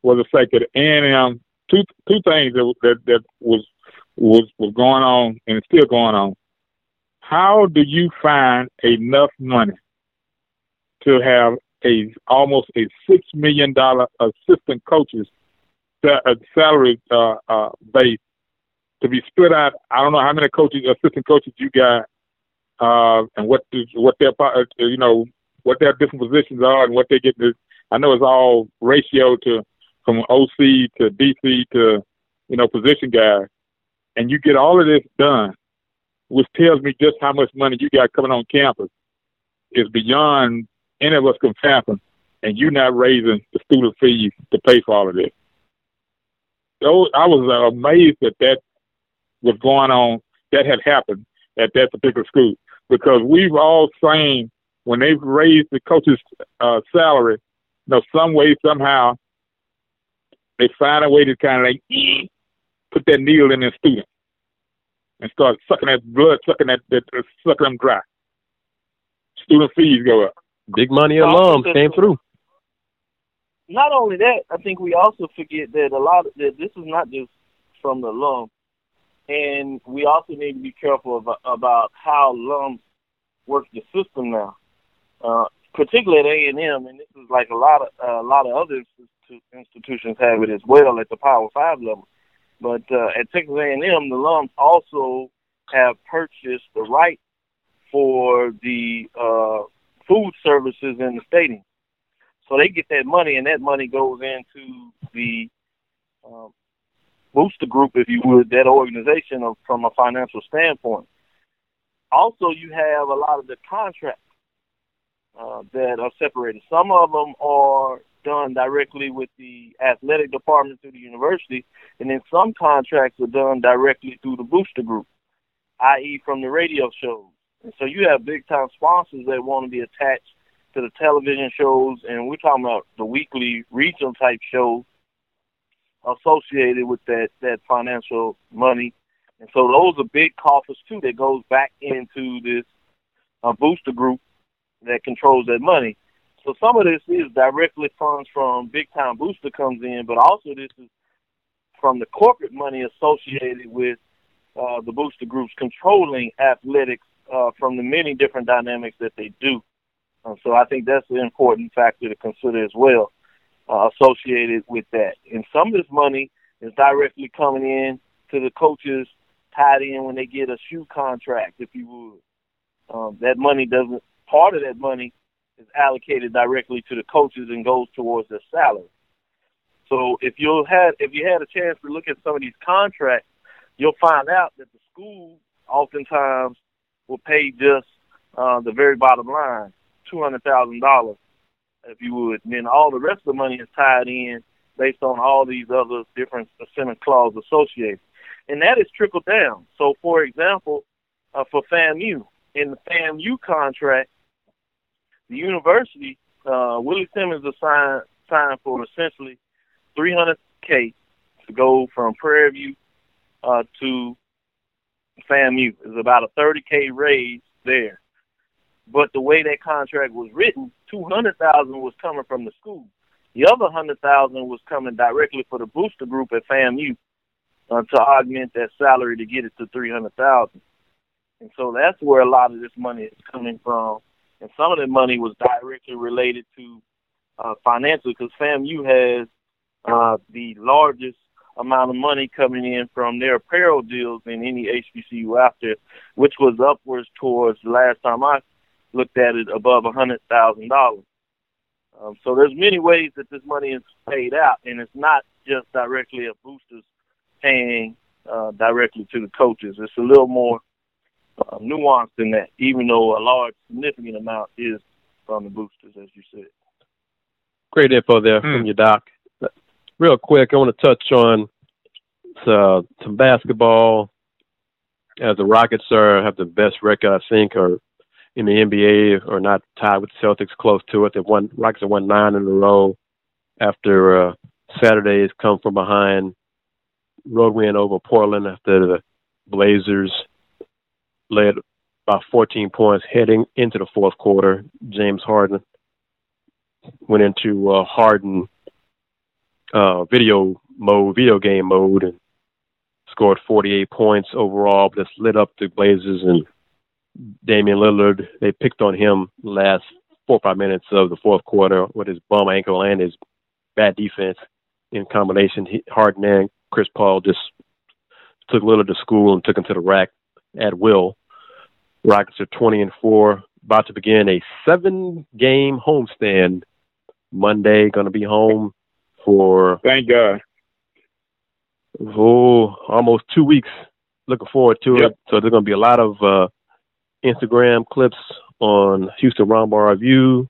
was the fact that A&M two two things that that, that was was was going on and still going on. How do you find enough money to have a almost a six million dollar assistant coaches uh, salary uh, uh, base to be split out. I don't know how many coaches, assistant coaches you got, uh, and what what their uh, you know what their different positions are and what they get. To, I know it's all ratio to from OC to DC to you know position guys, and you get all of this done, which tells me just how much money you got coming on campus is beyond any of us can happen, and you're not raising the student fees to pay for all of this. So I was amazed that that was going on that had happened at that particular school because we've all seen when they've raised the coach's uh, salary, you know, some way somehow they find a way to kind of like put that needle in their student and start sucking that blood, sucking that, that uh, sucking them dry. Student fees go up. Big money alums came through. Not only that, I think we also forget that a lot of that this is not just from the alum, and we also need to be careful about, about how alums work the system now, uh, particularly at A and M, and this is like a lot of uh, a lot of other institutions have it as well at the Power Five level. But uh, at Texas A&M, the alums also have purchased the right for the uh, food services in the stadium. So they get that money, and that money goes into the um, booster group, if you would, that organization of, from a financial standpoint. Also, you have a lot of the contracts uh, that are separated. Some of them are done directly with the athletic department through the university, and then some contracts are done directly through the booster group, i.e., from the radio shows. And so you have big time sponsors that want to be attached to the television shows, and we're talking about the weekly regional type shows associated with that that financial money. And so those are big coffers too that goes back into this uh, booster group that controls that money. So some of this is directly funds from big time booster comes in, but also this is from the corporate money associated with uh, the booster groups controlling athletics uh, from the many different dynamics that they do. Uh, so I think that's an important factor to consider as well, uh, associated with that. And some of this money is directly coming in to the coaches tied in when they get a shoe contract, if you would. Um, that money doesn't, part of that money is allocated directly to the coaches and goes towards their salary. So if you had if you had a chance to look at some of these contracts, you'll find out that the school oftentimes will pay just uh, the very bottom line, two hundred thousand dollars, if you would. And then all the rest of the money is tied in based on all these other different incentive clauses associated, and that is trickled down. So, for example, uh, for FAMU in the FAMU contract, the university uh, Willie Simmons assigned signed for essentially 300k to go from Prairie View uh, to FAMU. It's about a 30k raise there. But the way that contract was written, 200,000 was coming from the school. The other 100,000 was coming directly for the booster group at FAMU uh, to augment that salary to get it to 300,000. And so that's where a lot of this money is coming from. And some of the money was directly related to uh, financial because FAMU has uh, the largest amount of money coming in from their apparel deals in any HBCU out there, which was upwards towards the last time I looked at it above a hundred thousand dollars. Um, so there's many ways that this money is paid out, and it's not just directly a boosters paying uh, directly to the coaches. It's a little more uh, nuanced than that, even though a large, significant amount is from the boosters, as you said. Great info there hmm. from your doc real quick, I want to touch on uh, some basketball. As the Rockets are have the best record, I think, or in the NBA, or not tied with the Celtics, close to it. They won. Rockets have won nine in a row after uh, Saturday's come from behind road win over Portland after the Blazers led by 14 points heading into the fourth quarter. James Harden went into uh, Harden uh, video mode, video game mode, and scored 48 points overall. But it's lit up the Blazers and Damian Lillard. They picked on him last four or five minutes of the fourth quarter with his bum ankle and his bad defense in combination. Harden and Chris Paul just took Lillard to school and took him to the rack at will. Rockets are 20 and four, about to begin a seven-game homestand Monday. Going to be home for thank God. Oh, almost two weeks. Looking forward to yep. it. So there's going to be a lot of uh, Instagram clips on Houston Roundball Review,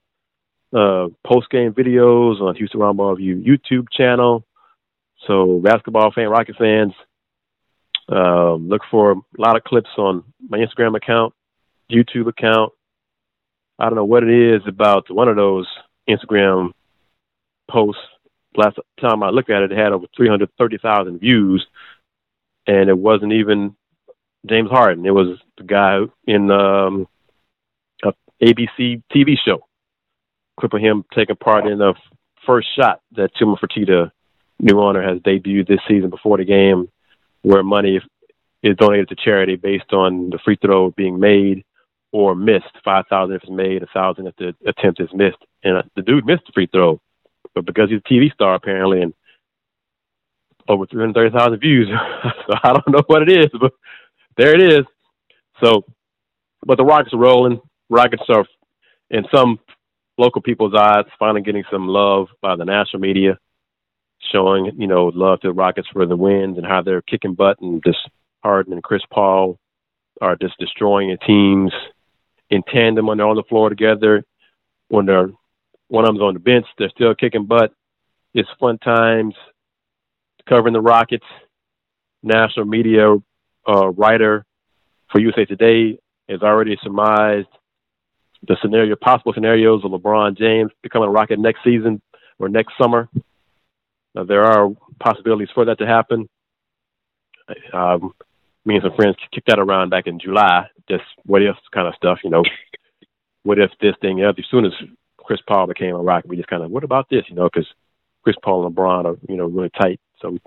uh, post game videos on Houston Roundball Review YouTube channel. So basketball fan, Rocket fans, uh, look for a lot of clips on my Instagram account, YouTube account. I don't know what it is about one of those Instagram posts last time I looked at it, it had over 330,000 views, and it wasn't even James Harden. It was the guy in um, a ABC TV show. Clip of him taking part in the first shot that Chuma Fertitta, new owner, has debuted this season before the game, where money is donated to charity based on the free throw being made or missed. Five thousand if it's made, a thousand if the attempt is missed. And uh, the dude missed the free throw but because he's a TV star apparently and over 330,000 views, so I don't know what it is, but there it is. So, but the Rockets are rolling. Rockets are, in some local people's eyes, finally getting some love by the national media, showing you know love to the Rockets for the wins and how they're kicking butt and just Harden and Chris Paul are just destroying the teams in tandem when they're on the floor together. When they're One of them's on the bench. They're still kicking butt. It's fun times covering the Rockets. National media uh, writer for USA Today has already surmised the scenario, possible scenarios of LeBron James becoming a Rocket next season or next summer. Uh, there are possibilities for that to happen. Um, me and some friends kicked that around back in July. Just what if kind of stuff, you know. What if this thing? As soon as Chris Paul became a Rocket, we just kind of, what about this? You know, because Chris Paul and LeBron are, you know, really tight. So,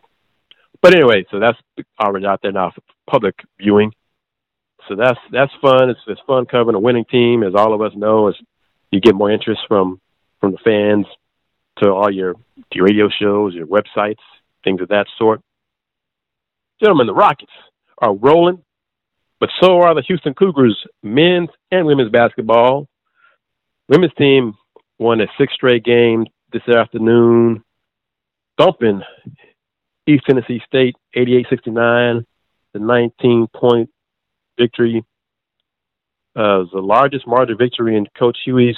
but anyway, so that's already out there now for public viewing. So that's that's fun. It's it's fun covering a winning team, as all of us know. As you get more interest from from the fans to all your your radio shows, your websites, things of that sort. Gentlemen, the Rockets are rolling, but so are the Houston Cougars, men's and women's basketball. Women's team won a six straight game this afternoon, thumping East Tennessee State 88-69, the 19-point victory. Uh, the largest margin victory in Coach Hughey's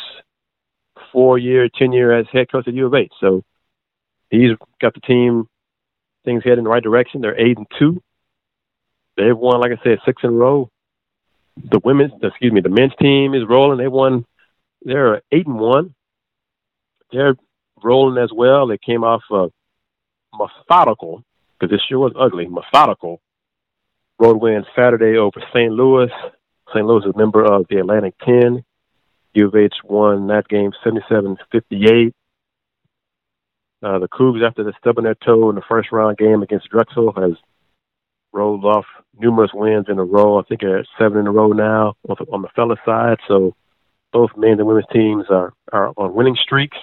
four-year tenure as head coach at U of H. So he's got the team things heading in the right direction. They're eight and two. They've won, like I said, six in a row. The women's, excuse me, the men's team is rolling. They won. They're eight and one. They're rolling as well. They came off a methodical, because this sure was ugly, methodical road win Saturday over St. Louis. St. Louis is a member of the Atlantic 10. U of H won that game 77-58. Uh, the Cougs, after the stubbing their toe in the first round game against Drexel, has rolled off numerous wins in a row. I think they're seven in a row now on the, on the fella side. So both men's and women's teams are, are on winning streaks.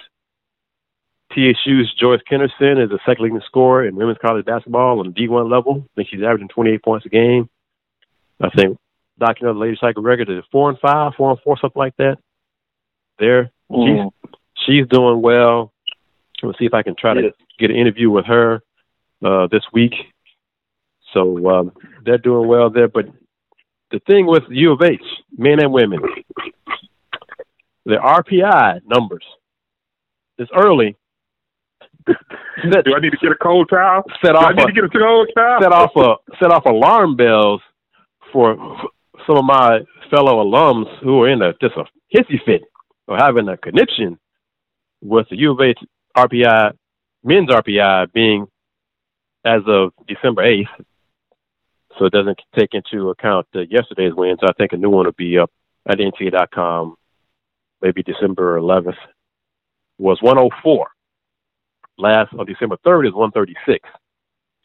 TSU's Joyce Kennerson is a second leading scorer in women's college basketball on the D1 level. I think she's averaging 28 points a game. I think Doc, you know, the lady cycle record is four and five, four and four, something like that. There, mm. she's she's doing well. We'll see if I can try to get an interview with her uh, this week. So um, they're doing well there. But the thing with U of H, men and women, the RPI numbers. It's early, set, Do I need to get a cold towel? Set off. Do I need a, to get a cold towel? Set off a set off alarm bells for some of my fellow alums who are in a just a hissy fit or having a conniption with the U of H RPI men's RPI being as of December eighth. So it doesn't take into account uh, yesterday's wins. I think a new one will be up at NCAA.com, maybe December 11th. Was 104 last on December 3rd is 136,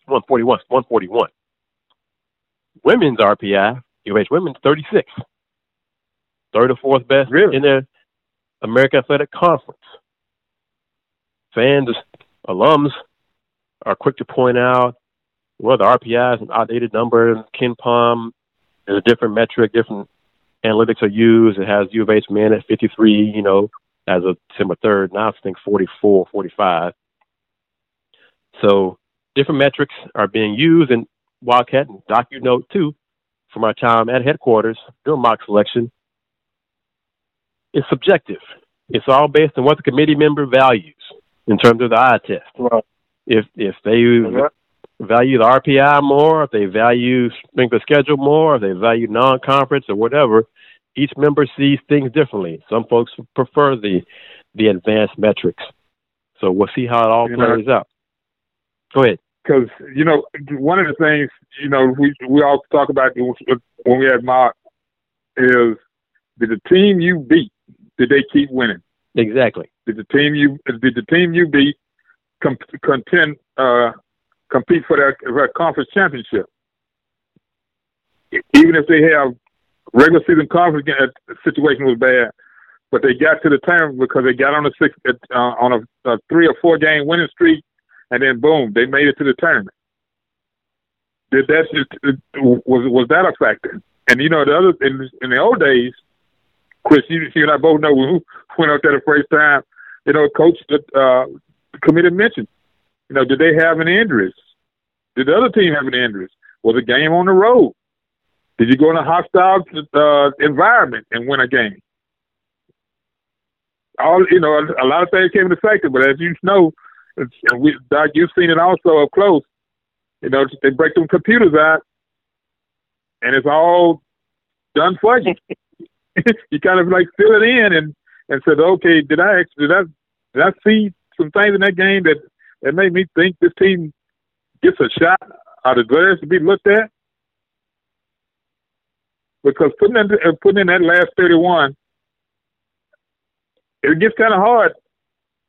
141, 141. Women's RPI, UH women's 36, third or fourth best really? in the American Athletic Conference. Fans, alums are quick to point out, well, the RPI is an outdated number. KenPom is a different metric, different analytics are used. It has U of H men at 53, you know, as of December 3rd. Now I think 44, 45. So different metrics are being used in Wildcat and Doc, you note too, from our time at headquarters doing mock selection. It's subjective. It's all based on what the committee member values in terms of the eye test. Right. If if they uh-huh. value the RPI more, if they value strength of schedule more, if they value non-conference or whatever, each member sees things differently. Some folks prefer the the advanced metrics. So we'll see how it all plays out. Go ahead. Because you know, one of the things you know we we all talk about when we had mock is did the team you beat did they keep winning? Exactly. Did the team you did the team you beat com- contend uh, compete for that, for that conference championship? Even if they have regular season conference uh, situation was bad, but they got to the tournament because they got on a six uh, on a, a three or four game winning streak and then boom, they made it to the tournament. Did that just was was that a factor? And you know the other in, in the old days, Chris, you, you and I both know who went out there the first time. You know, coach uh, committee mentioned. You know, did they have an injuries? Did the other team have an injuries? Was a game on the road? Did you go in a hostile uh, environment and win a game? all you know, a, lot of things came into effect. But as you know, we, Doc, you've seen it also up close. You know, they break them computers out, and it's all done for you. you kind of like fill it in and and said, okay, did I actually did I did I see some things in that game that that made me think this team gets a shot or deserves to be looked at? Because putting in uh, putting in that last thirty one, it gets kind of hard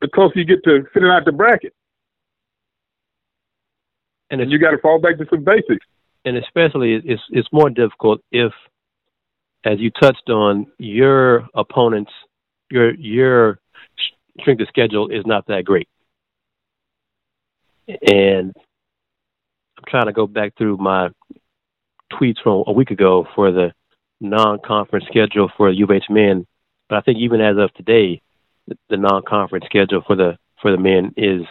the closer you get to filling out the bracket. And you got to fall back to some basics. And especially, it's it's more difficult if, as you touched on, your opponent's your your strength of schedule is not that great. And I'm trying to go back through my tweets from a week ago for the non-conference schedule for U of men, but I think even as of today, the, the non-conference schedule for the for the men is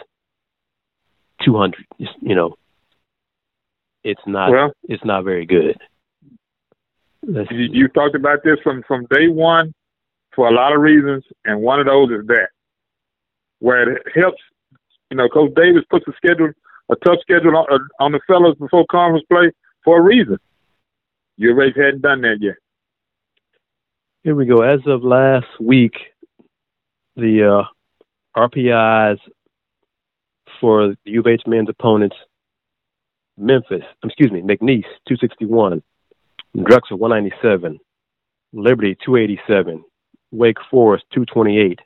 200. You know, it's not well, it's not very good. You, you talked about this from from day one for a lot of reasons, and one of those is that where it helps. You know, Coach Davis puts a schedule, a tough schedule on, on the fellas before conference play for a reason. Your race hadn't done that yet. Here we go. As of last week, the uh, RPIs for the U of H men's opponents Memphis, excuse me, McNeese, 261, Drexel, 197, Liberty, 287, Wake Forest, 228,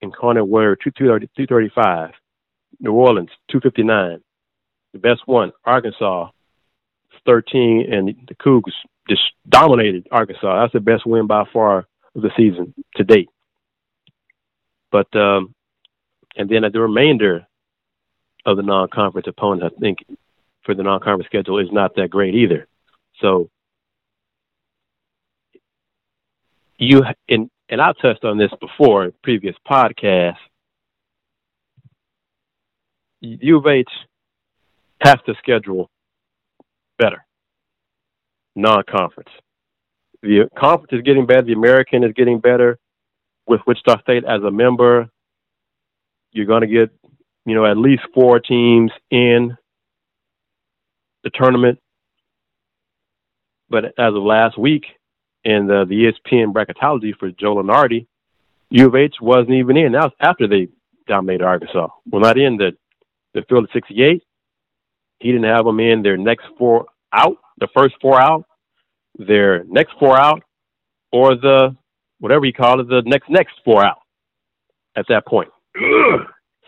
Incarnate Word, 235, New Orleans, 259. The best one, Arkansas, 13, and the Cougs just dominated Arkansas. That's the best win by far of the season to date. But um, and then the remainder of the non-conference opponents, I think for the non-conference schedule is not that great either. So you and and I touched on this before in previous podcasts. U of H has to schedule better non-conference. The conference is getting better. The American is getting better. With Wichita State as a member, you're going to get, you know, at least four teams in the tournament. But as of last week, in the, the ESPN bracketology for Joe Lunardi, U of H wasn't even in. That was after they dominated Arkansas. Well, not in the the field of 68. He didn't have them in their next four out, the first four out, their next four out, or the whatever you call it, the next next four out. At that point,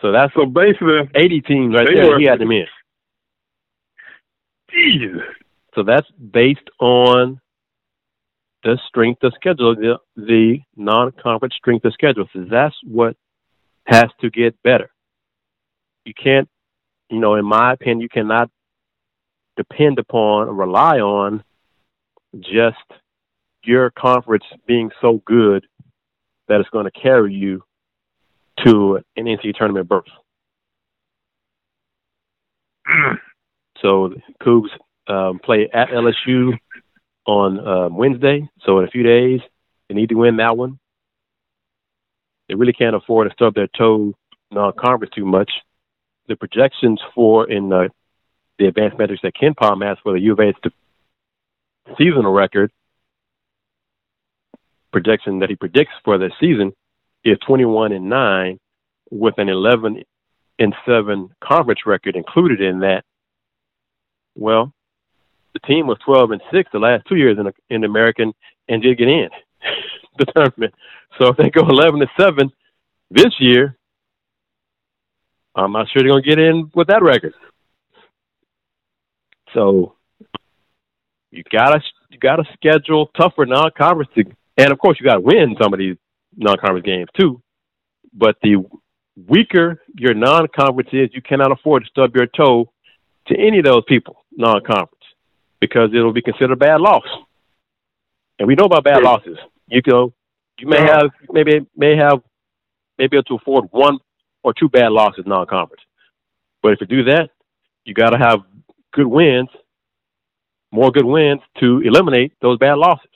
so that's so basically 80 teams right there. Were, he had them in. Jesus. So that's based on the strength of schedule, the, the non-conference strength of schedule. So that's what has to get better. You can't, you know, in my opinion, you cannot depend upon or rely on just your conference being so good that it's going to carry you to an NCAA tournament berth. So Cougs um, play at LSU on um, Wednesday. So in a few days, they need to win that one. They really can't afford to stub their toe non-conference too much. The projections for in uh, the advanced metrics that KenPom has for the U of H seasonal record projection that he predicts for the season is 21 and 9 with an 11 and 7 conference record included in that well, the team was 12 and 6 the last two years in the, in the American and did get in the tournament. So if they go 11 and 7 this year, I'm not sure they're going to get in with that record. So you gotta you gotta schedule tougher non-conference, and of course you gotta win some of these non-conference games too. But the weaker your non-conference is, you cannot afford to stub your toe to any of those people non-conference because it'll be considered a bad loss. And we know about bad losses. You go, you may uh-huh. have maybe may have maybe able to afford one or two bad losses non-conference. But if you do that, you got to have good wins, more good wins to eliminate those bad losses.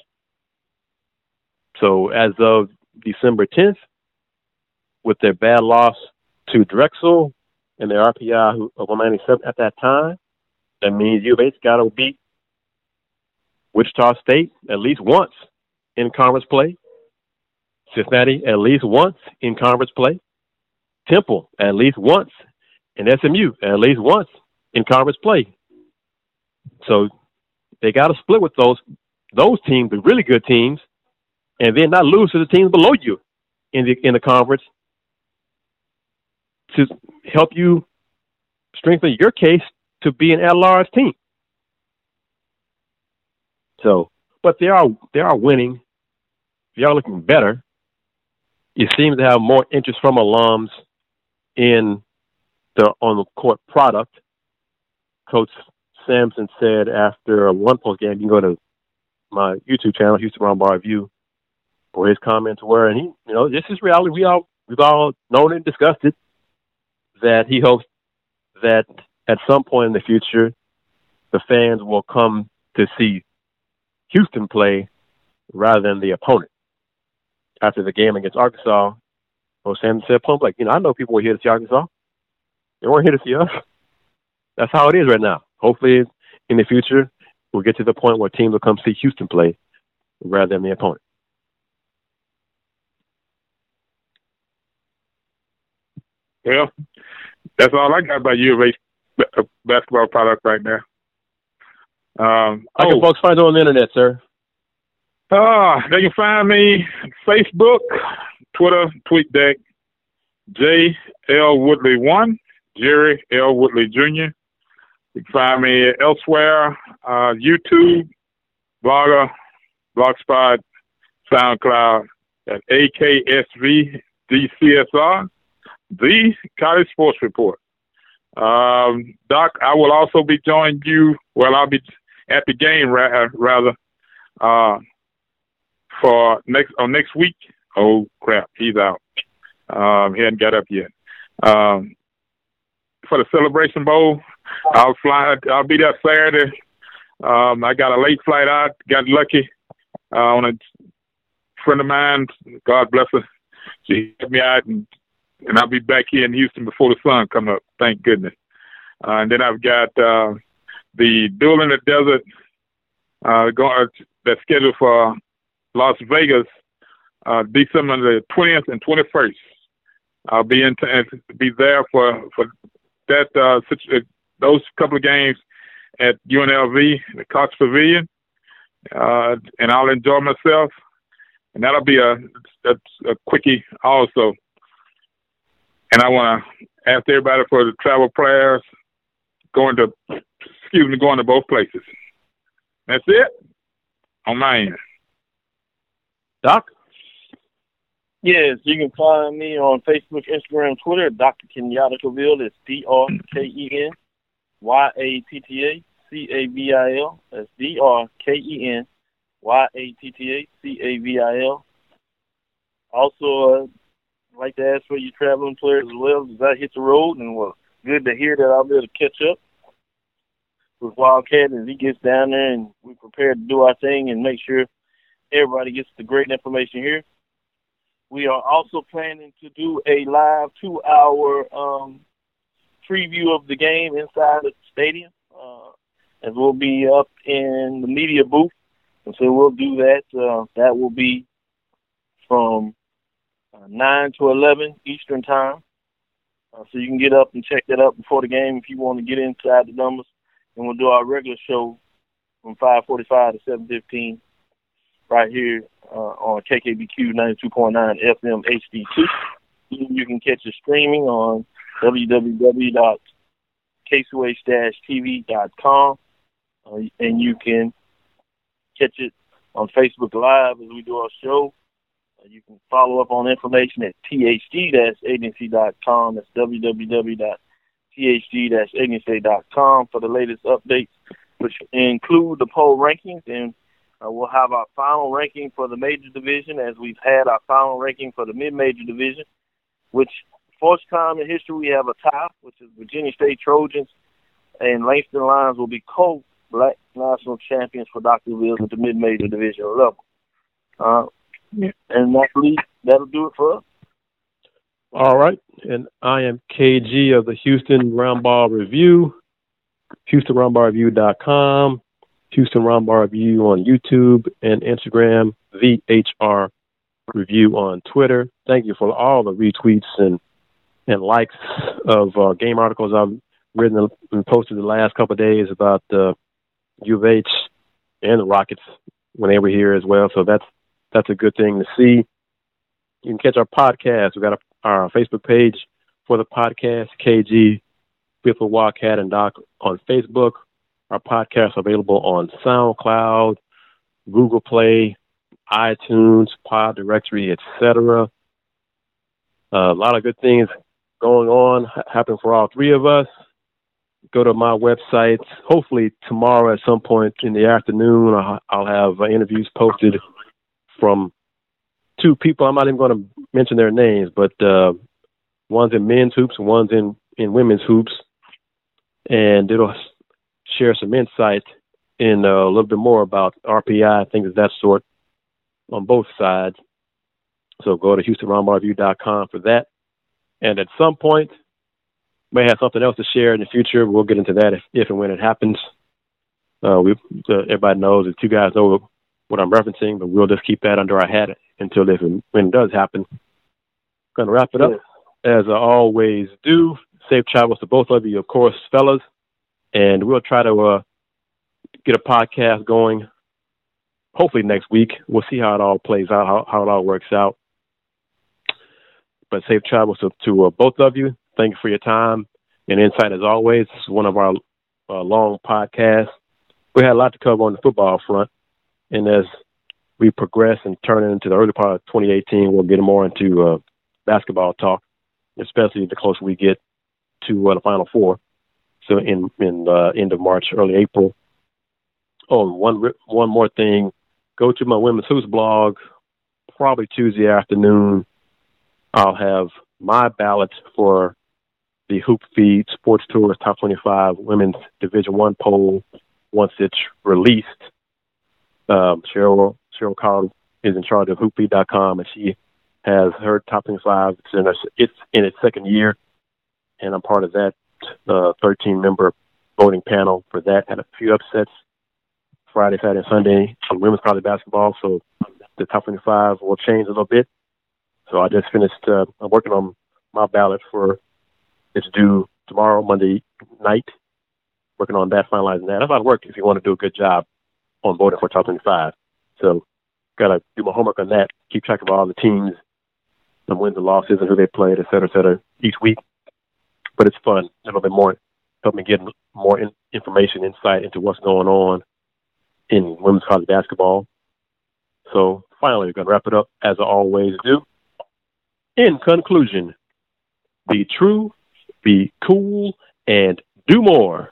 So as of December 10th, with their bad loss to Drexel and their RPI of 197 at that time. That means U of H's got to beat Wichita State at least once in conference play. Cincinnati at least once in conference play. Temple at least once, and SMU at least once in conference play. So they got to split with those those teams, the really good teams, and then not lose to the teams below you in the in the conference to help you strengthen your case to be an at-large team. So, but they are they are winning. They are looking better. You seem to have more interest from alums in the on the court product. Coach Sampson said after a one post game, you can go to my YouTube channel, Houston Roundball Review, where his comments were, and he, you know, this is reality. We all we've all known and discussed it. That he hopes that at some point in the future, the fans will come to see Houston play rather than the opponent. After the game against Arkansas, Coach Sampson said, "Pump like you know, I know people were here to see Arkansas. They weren't here to see us. That's how it is right now. Hopefully, in the future, we'll get to the point where teams will come see Houston play rather than the opponent." Well, that's all I got about U of H basketball product right now. Um, How can oh, folks find you on the internet, sir? uh, they can find me Facebook, Twitter, TweetDeck, J L Woodley one, Jerry L Woodley Jr. You can find me elsewhere, uh, YouTube, Blogger, Blogspot, SoundCloud at AKSVDCSR, the College Sports Report. Um, Doc, I will also be joining you. Well, I'll be at the game ra- uh, rather uh, for next on next week. Oh crap, he's out. Um, he hadn't got up yet. Um, for the Celebration Bowl, I'll fly. I'll be there Saturday. Um, I got a late flight out. Got lucky uh, on a friend of mine. God bless her. She helped me out, and and I'll be back here in Houston before the sun come up. Thank goodness. Uh, and then I've got uh, the Duel in the Desert uh, going that's scheduled for Las Vegas, uh, December the 20th and 21st. I'll be in t- be there for for that uh, situ- those couple of games at UNLV, the Cox Pavilion, uh, and I'll enjoy myself. And that'll be a a, a quickie also. And I want to ask everybody for the travel prayers, going to excuse me, going to both places. That's it on my end. Doc? Yes, you can find me on Facebook, Instagram, Twitter, Dr. Kenyatta Cavil. It's D R K E N Y A T T A C A V I L. That's D R K E N Y A T T A C A V I L. Also, uh, I'd like to ask for your traveling players as well as I hit the road, and well, good to hear that I'll be able to catch up with Wildcat as he gets down there, and we're prepared to do our thing and make sure everybody gets the great information here. We are also planning to do a live two-hour um, preview of the game inside the stadium, uh, as we'll be up in the media booth, and so we'll do that. Uh, that will be from uh, nine to eleven Eastern time, uh, so you can get up and check that up before the game if you want to get inside the numbers. And we'll do our regular show from 5:45 to 7:15 right here uh, on KKBQ 92.9 FM HD2. You can catch it streaming on www.ksuh-tv.com, uh, and you can catch it on Facebook Live as we do our show. You can follow up on information at thd-agency.com. That's www.thd-agency.com for the latest updates, which include the poll rankings and uh, we'll have our final ranking for the major division as we've had our final ranking for the mid-major division, which first time in history we have a tie, which is Virginia State Trojans and Langston Lions will be co-black national champions for Dr. Wills at the mid-major division level. Uh, and that'll, that'll do it for us. All right. And I am KG of the Houston Roundball Review, HoustonRoundballReview.com, Houston Roundball Review on YouTube and Instagram, VHR Review on Twitter. Thank you for all the retweets and and likes of uh, game articles I've written and posted the last couple of days about the uh, U of H and the Rockets when they were here as well. So that's that's a good thing to see. You can catch our podcast. We've got a, our Facebook page for the podcast, KG People Wildcat and Doc on Facebook. Our podcast available on SoundCloud, Google Play, iTunes, Pod Directory, etc. A lot of good things going on, happening for all three of us. Go to my website. Hopefully tomorrow at some point in the afternoon, I'll have uh, interviews posted from two people. I'm not even going to mention their names, but uh, one's in men's hoops and one's in in women's hoops, and it'll share some insight in uh, a little bit more about RPI, things of that sort, on both sides. So go to HoustonRoundballReview.com for that. And at some point, may have something else to share in the future. We'll get into that if, if and when it happens. Uh, we uh, everybody knows that you guys know what I'm referencing, but we'll just keep that under our hat until if and when it does happen. Going to wrap it up as I always do. Safe travels to both of you, of course, fellas, and we'll try to uh, get a podcast going. Hopefully next week. We'll see how it all plays out, how, how it all works out. But safe travels to, to uh, both of you. Thank you for your time and insight as always. This is one of our uh, long podcasts. We had a lot to cover on the football front, and as we progress and turn into the early part of 2018, we'll get more into uh, basketball talk, especially the closer we get to uh, the Final Four. So in in uh, end of March, early April. Oh, one one more thing. Go to my women's hoops blog. Probably Tuesday afternoon. I'll have my ballot for the Hoop Feed Sports Tours Top 25 Women's Division One poll once it's released. Um, Cheryl Cheryl Coward is in charge of HoopFeed.com, and she has her top 25. It's in, it's in its second year, and I'm part of that uh, 13 member voting panel for that. Had a few upsets Friday, Saturday, and Sunday on women's college basketball, so the top 25 will change a little bit. So I just finished. Uh, I'm working on my ballot for it's due tomorrow, Monday night. Working on that, finalizing that. That's a lot of work if you want to do a good job on voting for top 25. So, gotta do my homework on that. Keep track of all the teams, the wins and losses, and who they played, et cetera, et cetera, each week. But it's fun. A little bit more, help me get more in, information, insight into what's going on in women's college basketball. So, finally, we're gonna wrap it up as I always do. In conclusion, be true, be cool, and do more.